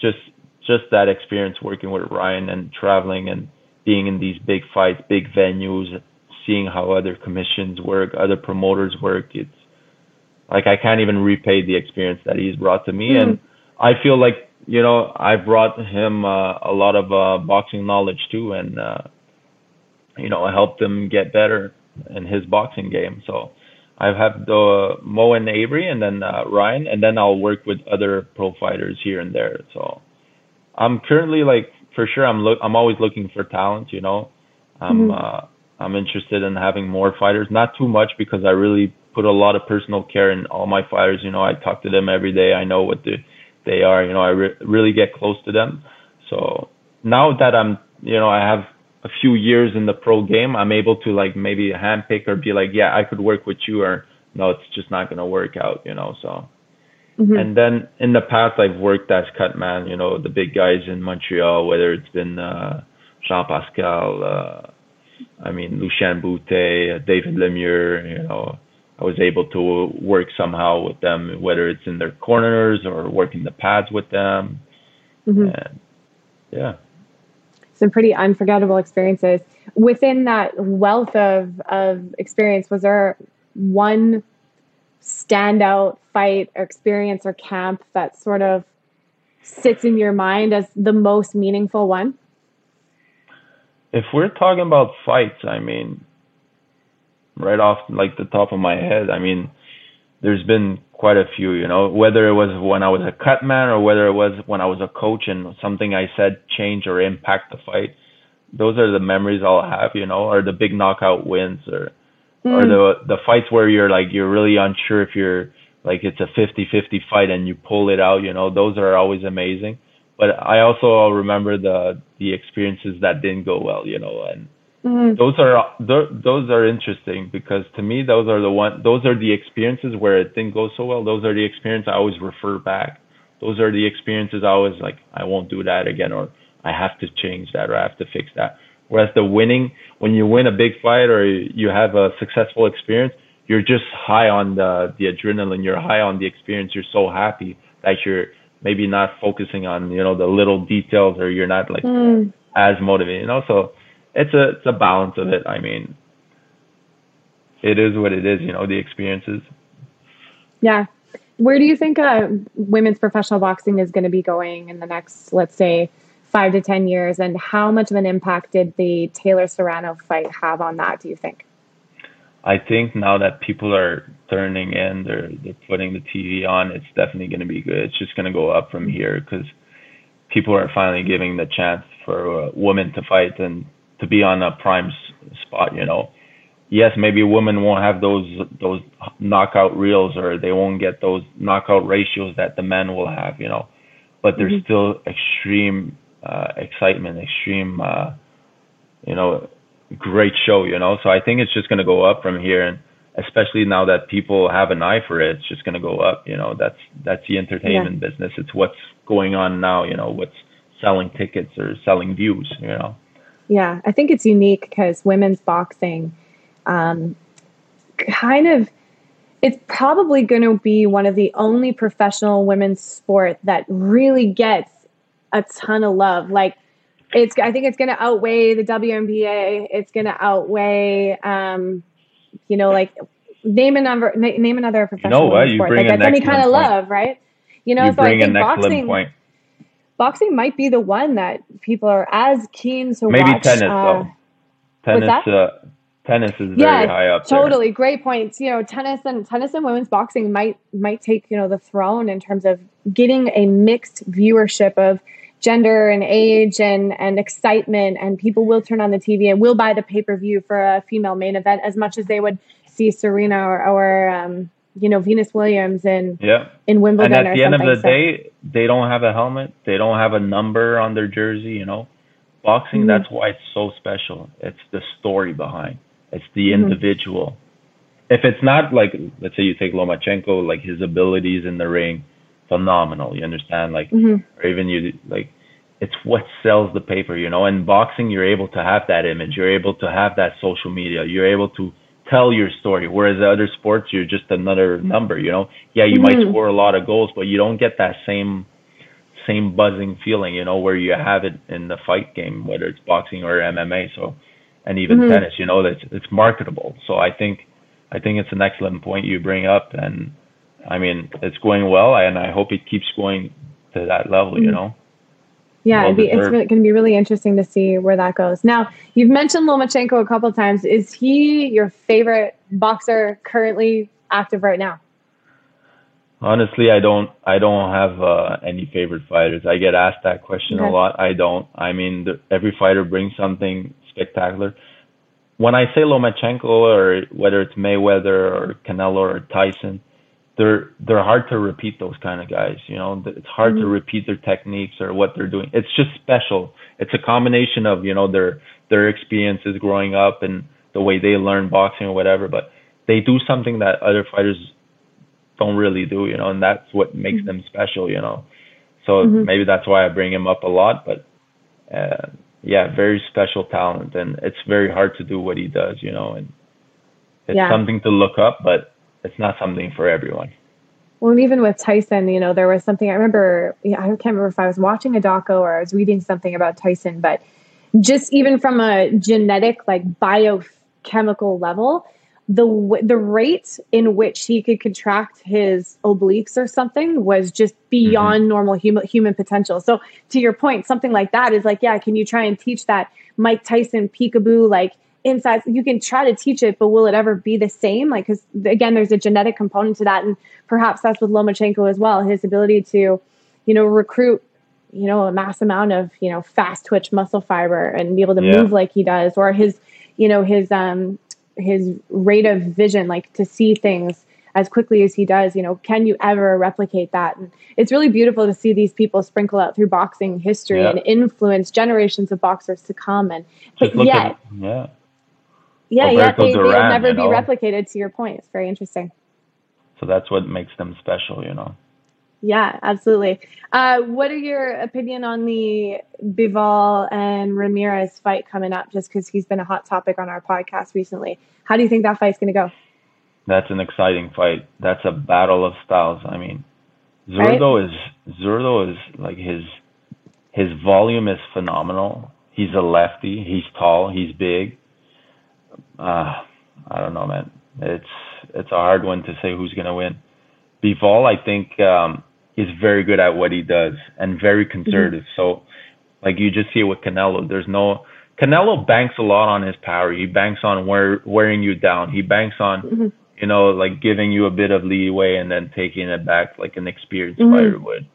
just just that experience working with Ryan and traveling and being in these big fights, big venues, seeing how other commissions work, other promoters work. It's like I can't even repay the experience that he's brought to me, mm. and I feel like you know I brought him uh, a lot of uh, boxing knowledge too, and uh, you know helped him get better in his boxing game. So I've had the Mo and Avery, and then uh, Ryan, and then I'll work with other pro fighters here and there. So I'm currently like for sure I'm look I'm always looking for talent. You know, I'm mm-hmm. uh, I'm interested in having more fighters. Not too much because I really put a lot of personal care in all my fighters. You know, I talk to them every day. I know what the, they are. You know, I re- really get close to them. So now that I'm, you know, I have a few years in the pro game, I'm able to like maybe handpick or be like, yeah, I could work with you, or no, it's just not gonna work out, you know. So, mm-hmm. and then in the past, I've worked as cut man. you know, the big guys in Montreal, whether it's been uh, Jean Pascal, uh, I mean Lucian Bute, David Lemieux, you know. I was able to work somehow with them, whether it's in their corners or working the pads with them. Mm-hmm. And yeah some pretty unforgettable experiences. Within that wealth of, of experience, was there one standout fight or experience or camp that sort of sits in your mind as the most meaningful one? If we're talking about fights, I mean, right off like the top of my head, I mean, there's been quite a few, you know, whether it was when I was a cut man or whether it was when I was a coach and something I said change or impact the fight. Those are the memories I'll have, you know, or the big knockout wins or mm. or the the fights where you're like you're really unsure if you're like it's a 50-50 fight and you pull it out, you know, those are always amazing. But I also remember the the experiences that didn't go well, you know, and Mm-hmm. Those are those are interesting because to me those are the one those are the experiences where it didn't go so well. Those are the experiences I always refer back. Those are the experiences I always like I won't do that again or I have to change that or I have to fix that. Whereas the winning when you win a big fight or you have a successful experience, you're just high on the the adrenaline. You're high on the experience. You're so happy that you're maybe not focusing on you know the little details or you're not like mm. as motivated. You know so it's a it's a balance of it. I mean, it is what it is. You know, the experiences. Yeah. Where do you think uh, women's professional boxing is going to be going in the next, let's say, five to ten years, and how much of an impact did the Taylor Serrano fight have on that? Do you think? I think now that people are turning in, they're they're putting the TV on. It's definitely going to be good. It's just going to go up from here because people are finally giving the chance for women to fight, and to be on a prime spot, you know. Yes, maybe women won't have those those knockout reels or they won't get those knockout ratios that the men will have, you know. But there's mm-hmm. still extreme uh, excitement, extreme, uh, you know, great show, you know. So I think it's just going to go up from here, and especially now that people have an eye for it, it's just going to go up. You know, that's that's the entertainment yeah. business. It's what's going on now. You know, what's selling tickets or selling views. You know. Yeah, I think it's unique because women's boxing um, kind of it's probably going to be one of the only professional women's sport that really gets a ton of love. Like it's I think it's going to outweigh the WNBA. It's going to outweigh um, you know like name another name another professional you know sport that gets any kind of point. love, right? You know, you so I think boxing point boxing might be the one that people are as keen to Maybe watch. tennis uh, though. Tennis, uh, tennis is very yeah, high up. Totally, there. great points. You know, tennis and tennis and women's boxing might might take you know the throne in terms of getting a mixed viewership of gender and age and and excitement and people will turn on the TV and will buy the pay per view for a female main event as much as they would see Serena or, or um, you know Venus Williams and yeah. in Wimbledon. And at the end of the so. day, they don't have a helmet. They don't have a number on their jersey. You know, boxing. Mm-hmm. That's why it's so special. It's the story behind. It's the mm-hmm. individual. If it's not like, let's say you take Lomachenko, like his abilities in the ring, phenomenal. You understand? Like, mm-hmm. or even you like, it's what sells the paper. You know, in boxing, you're able to have that image. You're able to have that social media. You're able to tell your story. Whereas other sports, you're just another number. You know, yeah, you mm-hmm. might score a lot of goals, but you don't get that same same buzzing feeling. You know, where you have it in the fight game, whether it's boxing or MMA. So, and even mm-hmm. tennis. You know, that's it's marketable. So I think I think it's an excellent point you bring up, and I mean it's going well, and I hope it keeps going to that level. Mm-hmm. You know. Yeah, be, it's really, going to be really interesting to see where that goes. Now, you've mentioned Lomachenko a couple times. Is he your favorite boxer currently active right now? Honestly, I don't. I don't have uh, any favorite fighters. I get asked that question okay. a lot. I don't. I mean, the, every fighter brings something spectacular. When I say Lomachenko or whether it's Mayweather or Canelo or Tyson, they're they're hard to repeat those kind of guys. You know, it's hard mm-hmm. to repeat their techniques or what they're doing. It's just special. It's a combination of you know their their experiences growing up and the way they learn boxing or whatever. But they do something that other fighters don't really do. You know, and that's what makes mm-hmm. them special. You know, so mm-hmm. maybe that's why I bring him up a lot. But uh, yeah, very special talent, and it's very hard to do what he does. You know, and it's yeah. something to look up, but it's not something for everyone. Well, and even with Tyson, you know, there was something I remember. I can't remember if I was watching a doco or I was reading something about Tyson, but just even from a genetic, like biochemical level, the the rate in which he could contract his obliques or something was just beyond mm-hmm. normal human human potential. So to your point, something like that is like, yeah, can you try and teach that Mike Tyson peekaboo like inside you can try to teach it but will it ever be the same like because again there's a genetic component to that and perhaps that's with lomachenko as well his ability to you know recruit you know a mass amount of you know fast twitch muscle fiber and be able to yeah. move like he does or his you know his um his rate of vision like to see things as quickly as he does you know can you ever replicate that and it's really beautiful to see these people sprinkle out through boxing history yeah. and influence generations of boxers to come and but yet at, yeah yeah, yeah, they, they'll never be replicated. To your point, it's very interesting. So that's what makes them special, you know. Yeah, absolutely. Uh, what are your opinion on the Bivol and Ramirez fight coming up? Just because he's been a hot topic on our podcast recently, how do you think that fight's going to go? That's an exciting fight. That's a battle of styles. I mean, Zurdo right? is Zurdo is like his his volume is phenomenal. He's a lefty. He's tall. He's big uh, I don't know, man. It's it's a hard one to say who's gonna win. Bivol, I think, um, is very good at what he does and very mm-hmm. conservative. Mm-hmm. So, like you just see it with Canelo. There's no Canelo banks a lot on his power. He banks on wear, wearing you down. He banks on, mm-hmm. you know, like giving you a bit of leeway and then taking it back like an experienced mm-hmm. fighter would.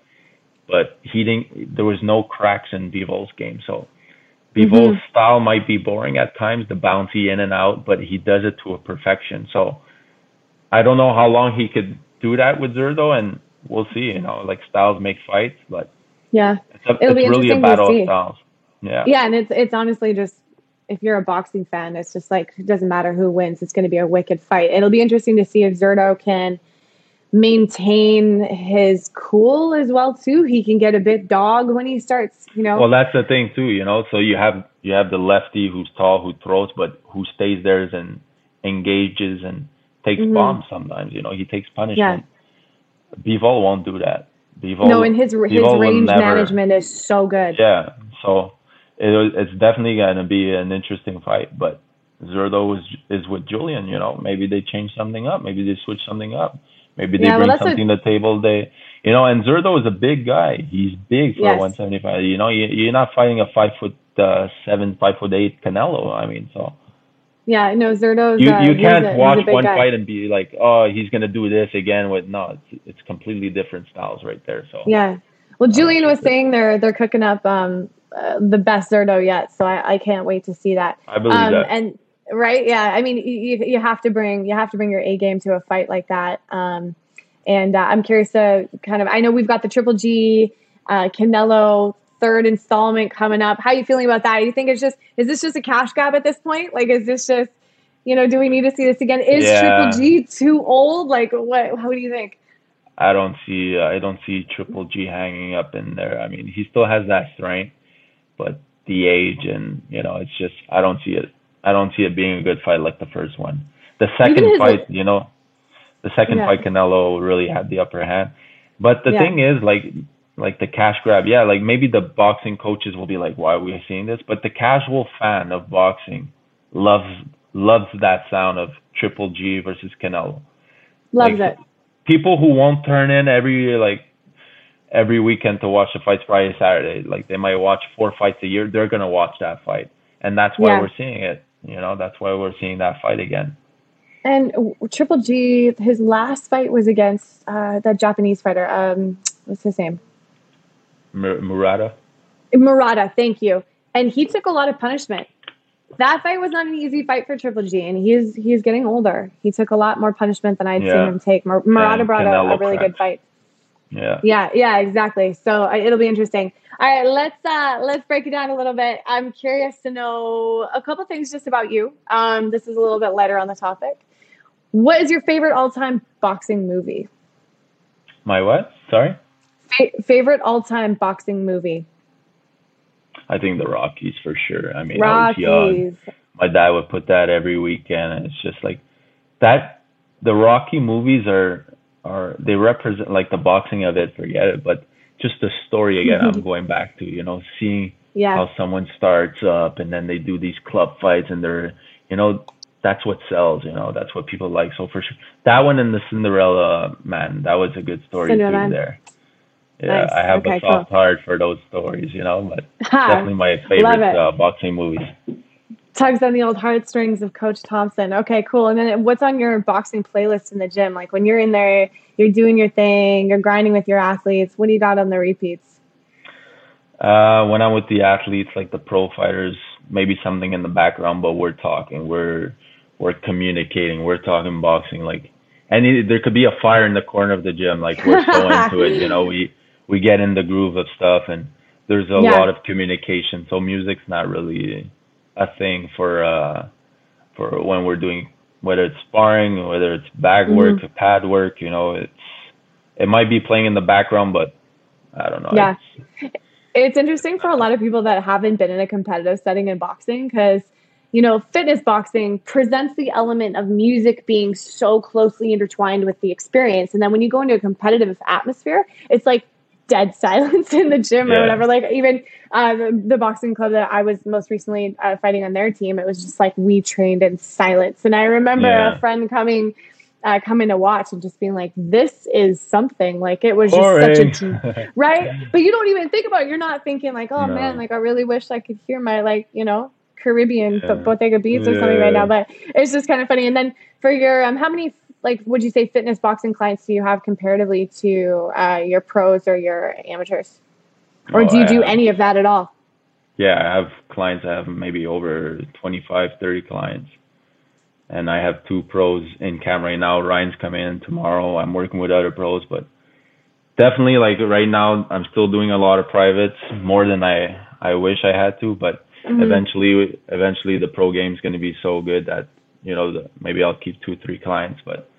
But he didn't. There was no cracks in Bivol's game. So Bivol's mm-hmm. style might be boring at times, the bouncy in and out, but he does it to a perfection. So I don't know how long he could do that with Zurdo, and we'll see. You know, like styles make fights, but yeah, it's, a, It'll it's be really a battle of styles. Yeah, yeah, and it's it's honestly just if you're a boxing fan, it's just like it doesn't matter who wins; it's going to be a wicked fight. It'll be interesting to see if Zurdo can maintain his cool as well too. He can get a bit dog when he starts, you know. Well, that's the thing too, you know. So you have you have the lefty who's tall, who throws, but who stays there and engages and takes mm-hmm. bombs sometimes. You know, he takes punishment. Yeah. Bivol won't do that. Bivol, no, and his his range never, management is so good. Yeah, so it, it's definitely going to be an interesting fight, but. Zurdo is is with Julian, you know. Maybe they change something up. Maybe they switch something up Maybe they yeah, bring well, something a, to the table. They, you know, and Zurdo is a big guy. He's big for yes. 175. You know, you, you're not fighting a five foot uh, seven, five foot eight Canelo. I mean, so. Yeah, no, Zurdo's. You uh, you can't a, watch one guy. fight and be like, oh, he's gonna do this again. With no, it's it's completely different styles right there. So. Yeah. Well, Julian was saying they're they're cooking up um, uh, the best Zurdo yet, so I, I can't wait to see that. I believe um, that. And right, yeah, I mean, you you have to bring you have to bring your A game to a fight like that. Um, and uh, I'm curious to kind of, I know we've got the Triple G, uh, Canelo third installment coming up. How are you feeling about that? You think it's just, is this just a cash grab at this point? Like, is this just, you know, do we need to see this again? Is yeah. Triple G too old? Like, what, how do you think? I don't see, I don't see Triple G hanging up in there. I mean, he still has that strength, but the age and, you know, it's just, I don't see it. I don't see it being a good fight like the first one. The second fight, you know, the second yeah. fight, Canelo really had the upper hand. But the yeah. thing is, like, like the cash grab, yeah, like maybe the boxing coaches will be like, "Why are we seeing this?" But the casual fan of boxing loves loves that sound of Triple G versus Canelo. Loves like, it. People who won't turn in every like every weekend to watch the fights Friday, Saturday, like they might watch four fights a year. They're gonna watch that fight, and that's why yeah. we're seeing it. You know, that's why we're seeing that fight again. And Triple G, his last fight was against uh, that Japanese fighter. Um, what's his name? Murata. Murata, thank you. And he took a lot of punishment. That fight was not an easy fight for Triple G, and he's he's getting older. He took a lot more punishment than I'd yeah. seen him take. Murata brought a, a really good fight. Yeah. Yeah, yeah, exactly. So uh, it'll be interesting. All right, let's uh let's break it down a little bit. I'm curious to know a couple things just about you. Um, this is a little bit lighter on the topic. What is your favorite all-time boxing movie? My what? Sorry. Fa- favorite all-time boxing movie? I think the Rockies for sure. I mean, Rockies. I was young. My dad would put that every weekend, and it's just like that. The Rocky movies are are they represent like the boxing of it. Forget it, but just the story again. I'm going back to you know seeing yeah. how someone starts up and then they do these club fights and they're you know that's what sells. You know that's what people like. So for sure, that one and the Cinderella man, that was a good story Cinderella. too. There. Yeah, nice. I have okay, a soft cool. heart for those stories, you know, but definitely my favorite uh, boxing movies. Tugs on the old heartstrings of Coach Thompson. Okay, cool. And then what's on your boxing playlist in the gym? Like when you're in there, you're doing your thing, you're grinding with your athletes. What do you got on the repeats? Uh, when I'm with the athletes, like the pro fighters, maybe something in the background, but we're talking, we're we're communicating, we're talking boxing. Like, and it, there could be a fire in the corner of the gym. Like we're so into it, you know. We we get in the groove of stuff and there's a yeah. lot of communication so music's not really a thing for uh for when we're doing whether it's sparring whether it's bag mm-hmm. work pad work you know it's it might be playing in the background but i don't know yeah it's, it's interesting for a lot of people that haven't been in a competitive setting in boxing because you know, fitness boxing presents the element of music being so closely intertwined with the experience. And then when you go into a competitive atmosphere, it's like dead silence in the gym yeah. or whatever. Like even uh, the, the, boxing club that I was most recently uh, fighting on their team, it was just like we trained in silence. And I remember yeah. a friend coming. Uh, coming to watch and just being like, "This is something." Like it was just such a right, but you don't even think about it. You're not thinking like, "Oh no. man, like I really wish I could hear my like you know Caribbean yeah. Bottega beats or something right now." But it's just kind of funny. And then for your um, how many like would you say fitness boxing clients do you have comparatively to uh, your pros or your amateurs? Or oh, do you do any of that at all? Yeah i have clients i have maybe over 25 30 clients. And i have two pros in camp right now. Ryan's coming in tomorrow. I'm working with other pros but definitely like right now i'm still doing a lot of privates more than i i wish i had to but mm-hmm. eventually eventually the pro game is going to be so good that you know the, maybe i'll keep two three clients but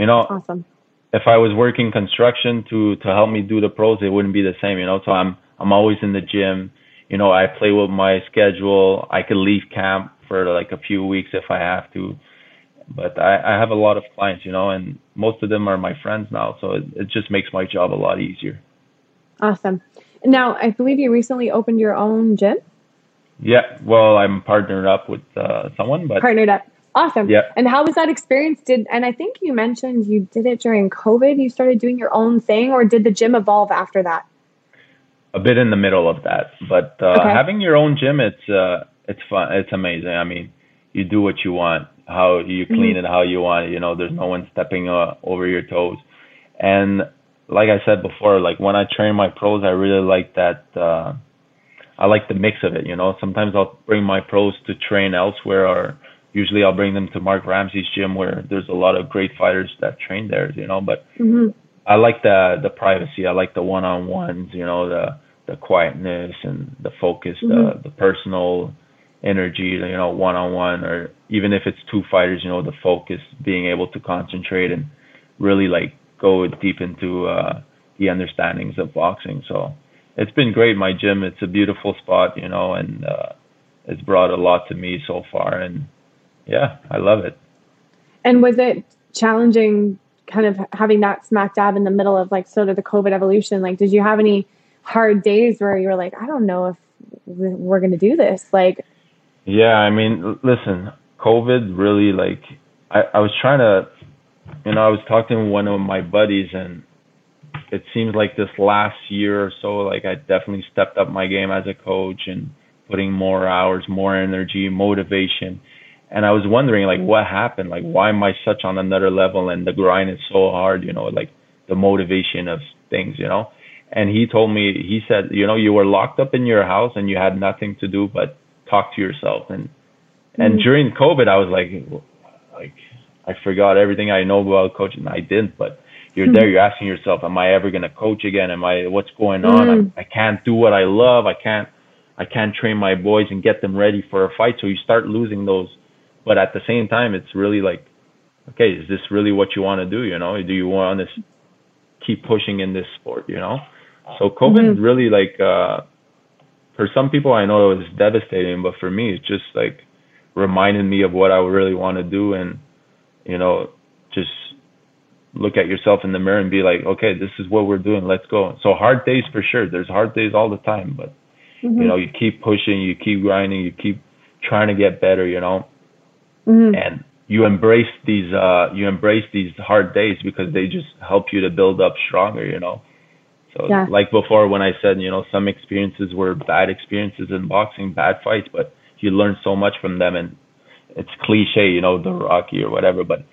you know, awesome. If I was working construction to to help me do the pros, it wouldn't be the same. You know, so I'm I'm always in the gym. You know, I play with my schedule. I could leave camp for like a few weeks if I have to. But I, I have a lot of clients, you know, and most of them are my friends now. So it, it just makes my job a lot easier. Awesome. Now, I believe you recently opened your own gym. Yeah, well, I'm partnered up with uh, someone, but partnered up. Awesome. Yeah. And how was that experience? Did and I think you mentioned you did it during COVID. You started doing your own thing, or did the gym evolve after that? A bit in the middle of that, but uh, okay. having your own gym, it's uh, it's fun. It's amazing. I mean, you do what you want, how you clean mm-hmm. it, how you want. It, you know, there's no one stepping uh, over your toes. And like I said before, like when I train my pros, I really like that. Uh, I like the mix of it. You know, sometimes I'll bring my pros to train elsewhere or usually I'll bring them to Marc Ramsay's gym where there's a lot of great fighters that train there, you know, but mm-hmm. I like the the privacy. I like the one on ones, you know, the the quietness and the focus, mm-hmm. the the personal energy, you know, one on one or even if it's two fighters, you know, the focus, being able to concentrate and really like go deep into uh the understandings of boxing. So it's been great. My gym, it's a beautiful spot, you know, and uh it's brought a lot to me so far and yeah, I love it. And was it challenging kind of having that smack dab in the middle of like sort of the COVID evolution? Like, did you have any hard days where you were like, I don't know if we're going to do this? Like, yeah, I mean, listen, COVID really like, I, I was trying to, you know, I was talking to one of my buddies and it seems like this last year or so, like I definitely stepped up my game as a coach and putting more hours, more energy, motivation and I was wondering like what happened, like why am I such on another level and the grind is so hard, you know, like the motivation of things, you know. And he told me, he said, you know, you were locked up in your house and you had nothing to do but talk to yourself. And mm-hmm. and during COVID, I was like, like I forgot everything I know about coaching. I didn't, but you're mm-hmm. there. You're asking yourself, am I ever gonna coach again? Am I? What's going on? Mm-hmm. I, I can't do what I love. I can't. I can't train my boys and get them ready for a fight. So you start losing those. But at the same time, it's really like, okay, is this really what you want to do? You know, do you want to keep pushing in this sport? You know, so COVID mm-hmm. really like uh, for some people I know it was devastating, but for me it's just like reminded me of what I really want to do and you know just look at yourself in the mirror and be like, okay, this is what we're doing. Let's go. So hard days for sure. There's hard days all the time, but mm-hmm. you know, you keep pushing, you keep grinding, you keep trying to get better, you know, mm-hmm. and you embrace these, uh, you embrace these hard days because they just help you to build up stronger, you know. So yeah. like before when I said, you know, some experiences were bad experiences in boxing, bad fights, but you learn so much from them and it's cliche, you know, the Rocky or whatever, but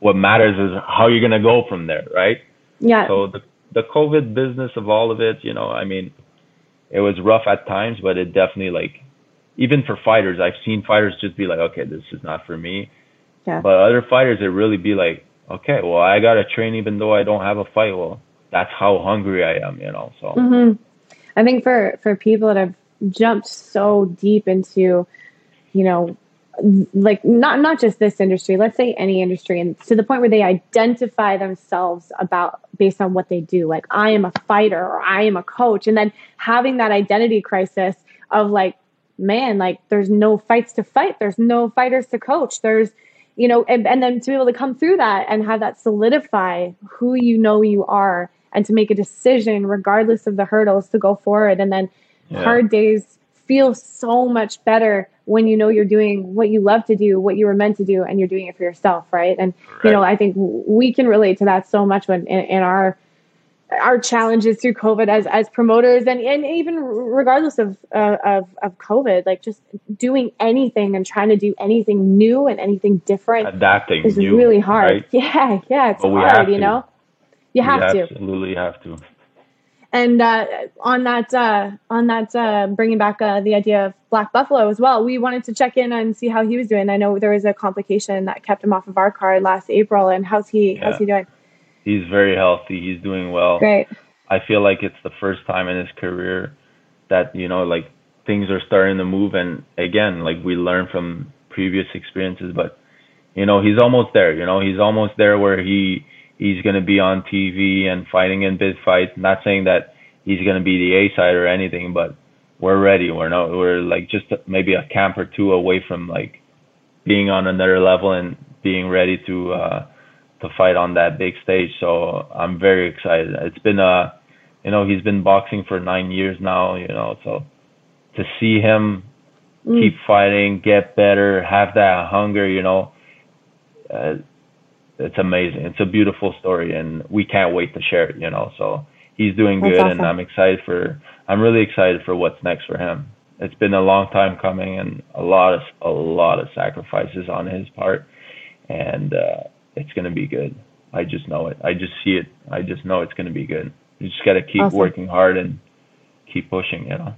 what matters is how you're gonna go from there, right? Yeah. So the the COVID business of all of it, you know, I mean, it was rough at times, but it definitely like even for fighters, I've seen fighters just be like, okay, this is not for me. Yeah. But other fighters, it really be like, okay, well, I gotta train even though I don't have a fight. Well, that's how hungry I am, you know. So mm-hmm. I think for for people that have jumped so deep into, you know, like not not just this industry let's say any industry and to the point where they identify themselves about based on what they do like i am a fighter or i am a coach and then having that identity crisis of like man like there's no fights to fight there's no fighters to coach there's you know and, and then to be able to come through that and have that solidify who you know you are and to make a decision regardless of the hurdles to go forward and then yeah. hard days feel so much better when you know you're doing what you love to do, what you were meant to do, and you're doing it for yourself, right? And right. you know, I think we can relate to that so much when in, in our our challenges through COVID as as promoters, and and even regardless of uh, of of COVID, like just doing anything and trying to do anything new and anything different, adapting is new, really hard. Right? Yeah, yeah, it's hard. You know, you have we to absolutely have to. And uh, on that, uh, on that, uh, bringing back uh, the idea of Black Buffalo as well, we wanted to check in and see how he was doing. I know there was a complication that kept him off of our card last April, and how's he? Yeah. How's he doing? He's very healthy. He's doing well. Great. I feel like it's the first time in his career that you know, like things are starting to move. And again, like we learn from previous experiences, but you know, he's almost there. You know, he's almost there where he he's going to be on TV and fighting in big fights. Not saying that he's going to be the A side or anything, but we're ready. We're not. We're like just maybe a camp or two away from like being on another level and being ready to uh, to fight on that big stage. So I'm very excited. It's been a, you know, he's been boxing for nine years now. You know, so to see him mm. keep fighting, get better, have that hunger, you know. Uh, it's amazing. It's a beautiful story, and we can't wait to share it. You know, so he's doing That's good, awesome. and I'm excited for. I'm really excited for what's next for him. It's been a long time coming, and a lot of a lot of sacrifices on his part, and uh, it's gonna be good. I just know it. I just see it. I just know it's gonna be good. You just gotta keep awesome. working hard and keep pushing. You know.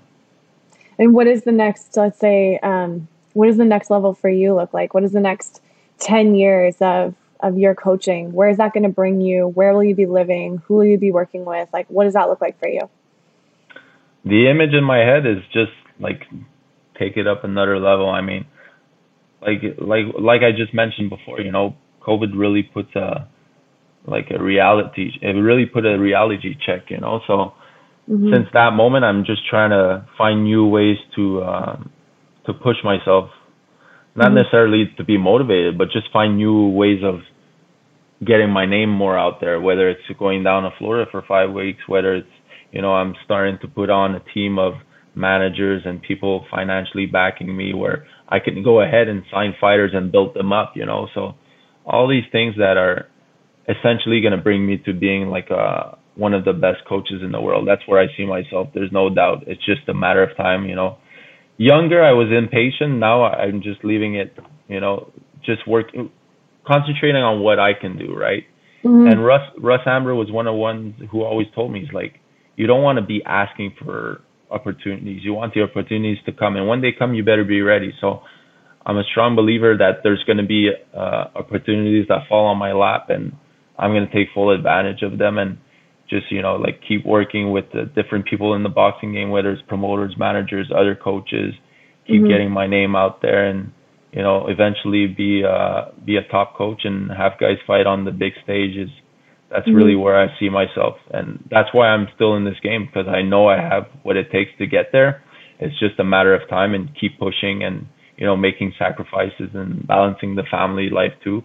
And what is the next? Let's say, um, what does the next level for you look like? What is the next ten years of of your coaching? Where is that going to bring you? Where will you be living? Who will you be working with? Like, what does that look like for you? The image in my head is just like take it up another level. I mean, like like like I just mentioned before, you know, COVID really puts a like a reality. It really put a reality check, you know. So mm-hmm. since that moment, I'm just trying to find new ways to um, to push myself not mm-hmm. necessarily to be motivated, but just find new ways of getting my name more out there. Whether it's going down to Florida for five weeks, whether it's you know I'm starting to put on a team of managers and people financially backing me, where I can go ahead and sign fighters and build them up. You know, so all these things that are essentially going to bring me to being like a uh, one of the best coaches in the world. That's where I see myself. There's no doubt. It's just a matter of time, you know younger I was impatient. Now I'm just leaving it you know, just working, concentrating on what I can do, right? Mm-hmm. And Russ Russ Amber was one of the ones who always told me, he's like, you don't want to be asking for opportunities. You want the opportunities to come, and when they come, you better be ready. So I'm a strong believer that there's going to be uh, opportunities that fall on my lap, and I'm going to take full advantage of them and just you know like keep working with the different people in the boxing game, whether it's promoters, managers, other coaches, keep mm-hmm. getting my name out there, and you know eventually be uh, be a top coach and have guys fight on the big stages. That's mm-hmm. really where I see myself, and that's why I'm still in this game because I know I have what it takes to get there. It's just a matter of time and keep pushing and you know, making sacrifices and balancing the family life too.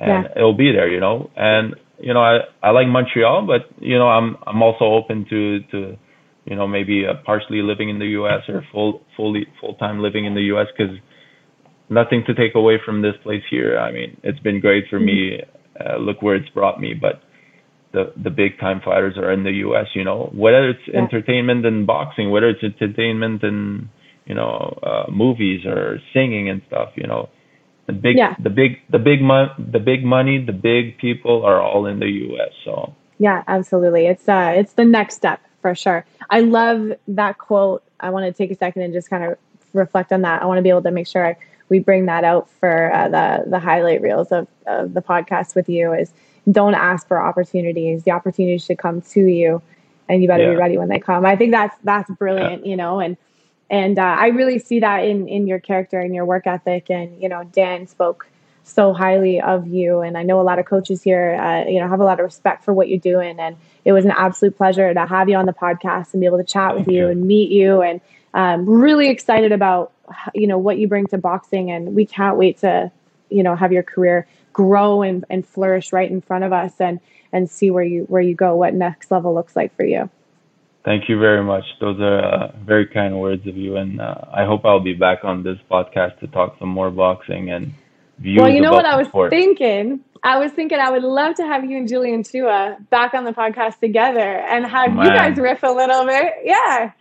And yeah. it'll be there, you know. And you know, I I like Montreal, but you know, I'm I'm also open to to you know maybe uh, partially living in the U.S. or full fully full time living in the U.S. because nothing to take away from this place here. I mean, it's been great for mm-hmm. me. Uh, look where it's brought me, but the the big time fighters are in the U.S. You know, whether it's yeah. entertainment and boxing, whether it's entertainment and you know, uh, movies or singing and stuff. You know, the big, yeah. the big, the big money, the big money, the big people are all in the U.S. So yeah, absolutely. It's uh, it's the next step for sure. I love that quote. I want to take a second and just kind of reflect on that. I want to be able to make sure I, we bring that out for uh, the the highlight reels of, of the podcast with you. Is don't ask for opportunities. The opportunities should come to you, and you better yeah. be ready when they come. I think that's that's brilliant. Yeah. You know, and and uh, I really see that in in your character and your work ethic. And you know, Dan spoke so highly of you, and I know a lot of coaches here, uh, you know, have a lot of respect for what you're doing. And it was an absolute pleasure to have you on the podcast and be able to chat with you, you, and meet you. And um, really excited about you know what you bring to boxing, and we can't wait to you know have your career grow and, and flourish right in front of us and and see where you where you go what next level looks like for you Thank you very much. Those are uh, very kind words of you, and uh, I hope I'll be back on this podcast to talk some more boxing and views. Well, you know what I was sport. thinking. I was thinking I would love to have you and Julian Chua back on the podcast together and have Man. you guys riff a little bit. Yeah.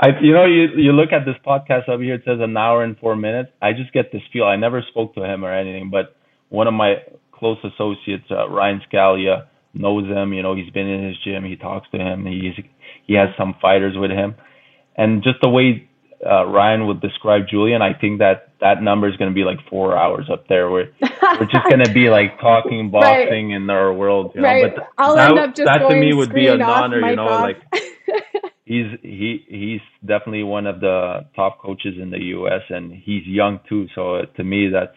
I, you know, you you look at this podcast over here. It says an hour and four minutes. I just get this feel. I never spoke to him or anything, but one of my close associates, uh, Ryan Scalia, knows him. You know, he's been in his gym. He talks to him. He's he has some fighters with him, and just the way uh, Ryan would describe Julian, I think that that number is going to be like four hours up there. We're we're just going to be like talking boxing right. in our world, you know. Right. But I'll that, end up just that to me would be an honor, you know. Like he's he he's definitely one of the top coaches in the U.S. and he's young too. So uh, to me, that's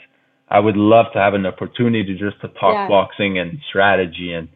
I would love to have an opportunity just to talk yeah. boxing and strategy and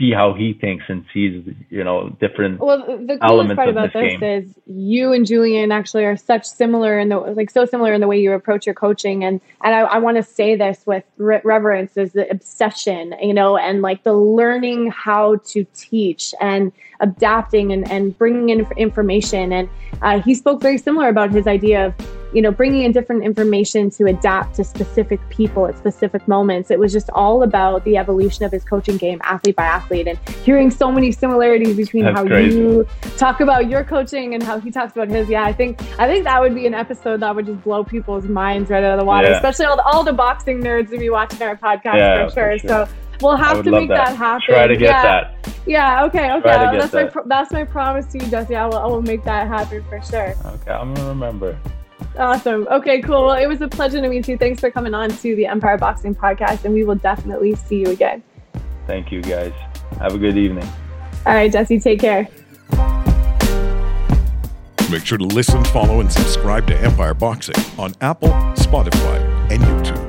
see how he thinks and sees you know different well the coolest part about this, this is you and julian actually are such similar in the like so similar in the way you approach your coaching. And and i, I want to say this with re- reverence is the obsession you know and like the learning how to teach and adapting and, and bringing in information. And uh, he spoke very similar about his idea of you know, bringing in different information to adapt to specific people at specific moments. It was just all about the evolution of his coaching game, athlete by athlete, and hearing so many similarities between That's how crazy. you talk about your coaching and how he talks about his. Yeah, I think I think that would be an episode that would just blow people's minds right out of the water, yeah. especially all the, all the boxing nerds to be watching our podcast yeah, for, sure. for, sure. So we'll have to make that. that. happen. Try to get yeah. that. Yeah. Okay. Okay. That's that. my that's my promise to you, Jessy. I will, I will make that happen for sure. Okay, I'm gonna remember. Awesome. Okay, cool. Well, it was a pleasure to meet you. Thanks for coming on to the Empire Boxing Podcast, and we will definitely see you again. Thank you, guys. Have a good evening. All right, Jessy, take care. Make sure to listen, follow, and subscribe to Empire Boxing on Apple, Spotify, and YouTube.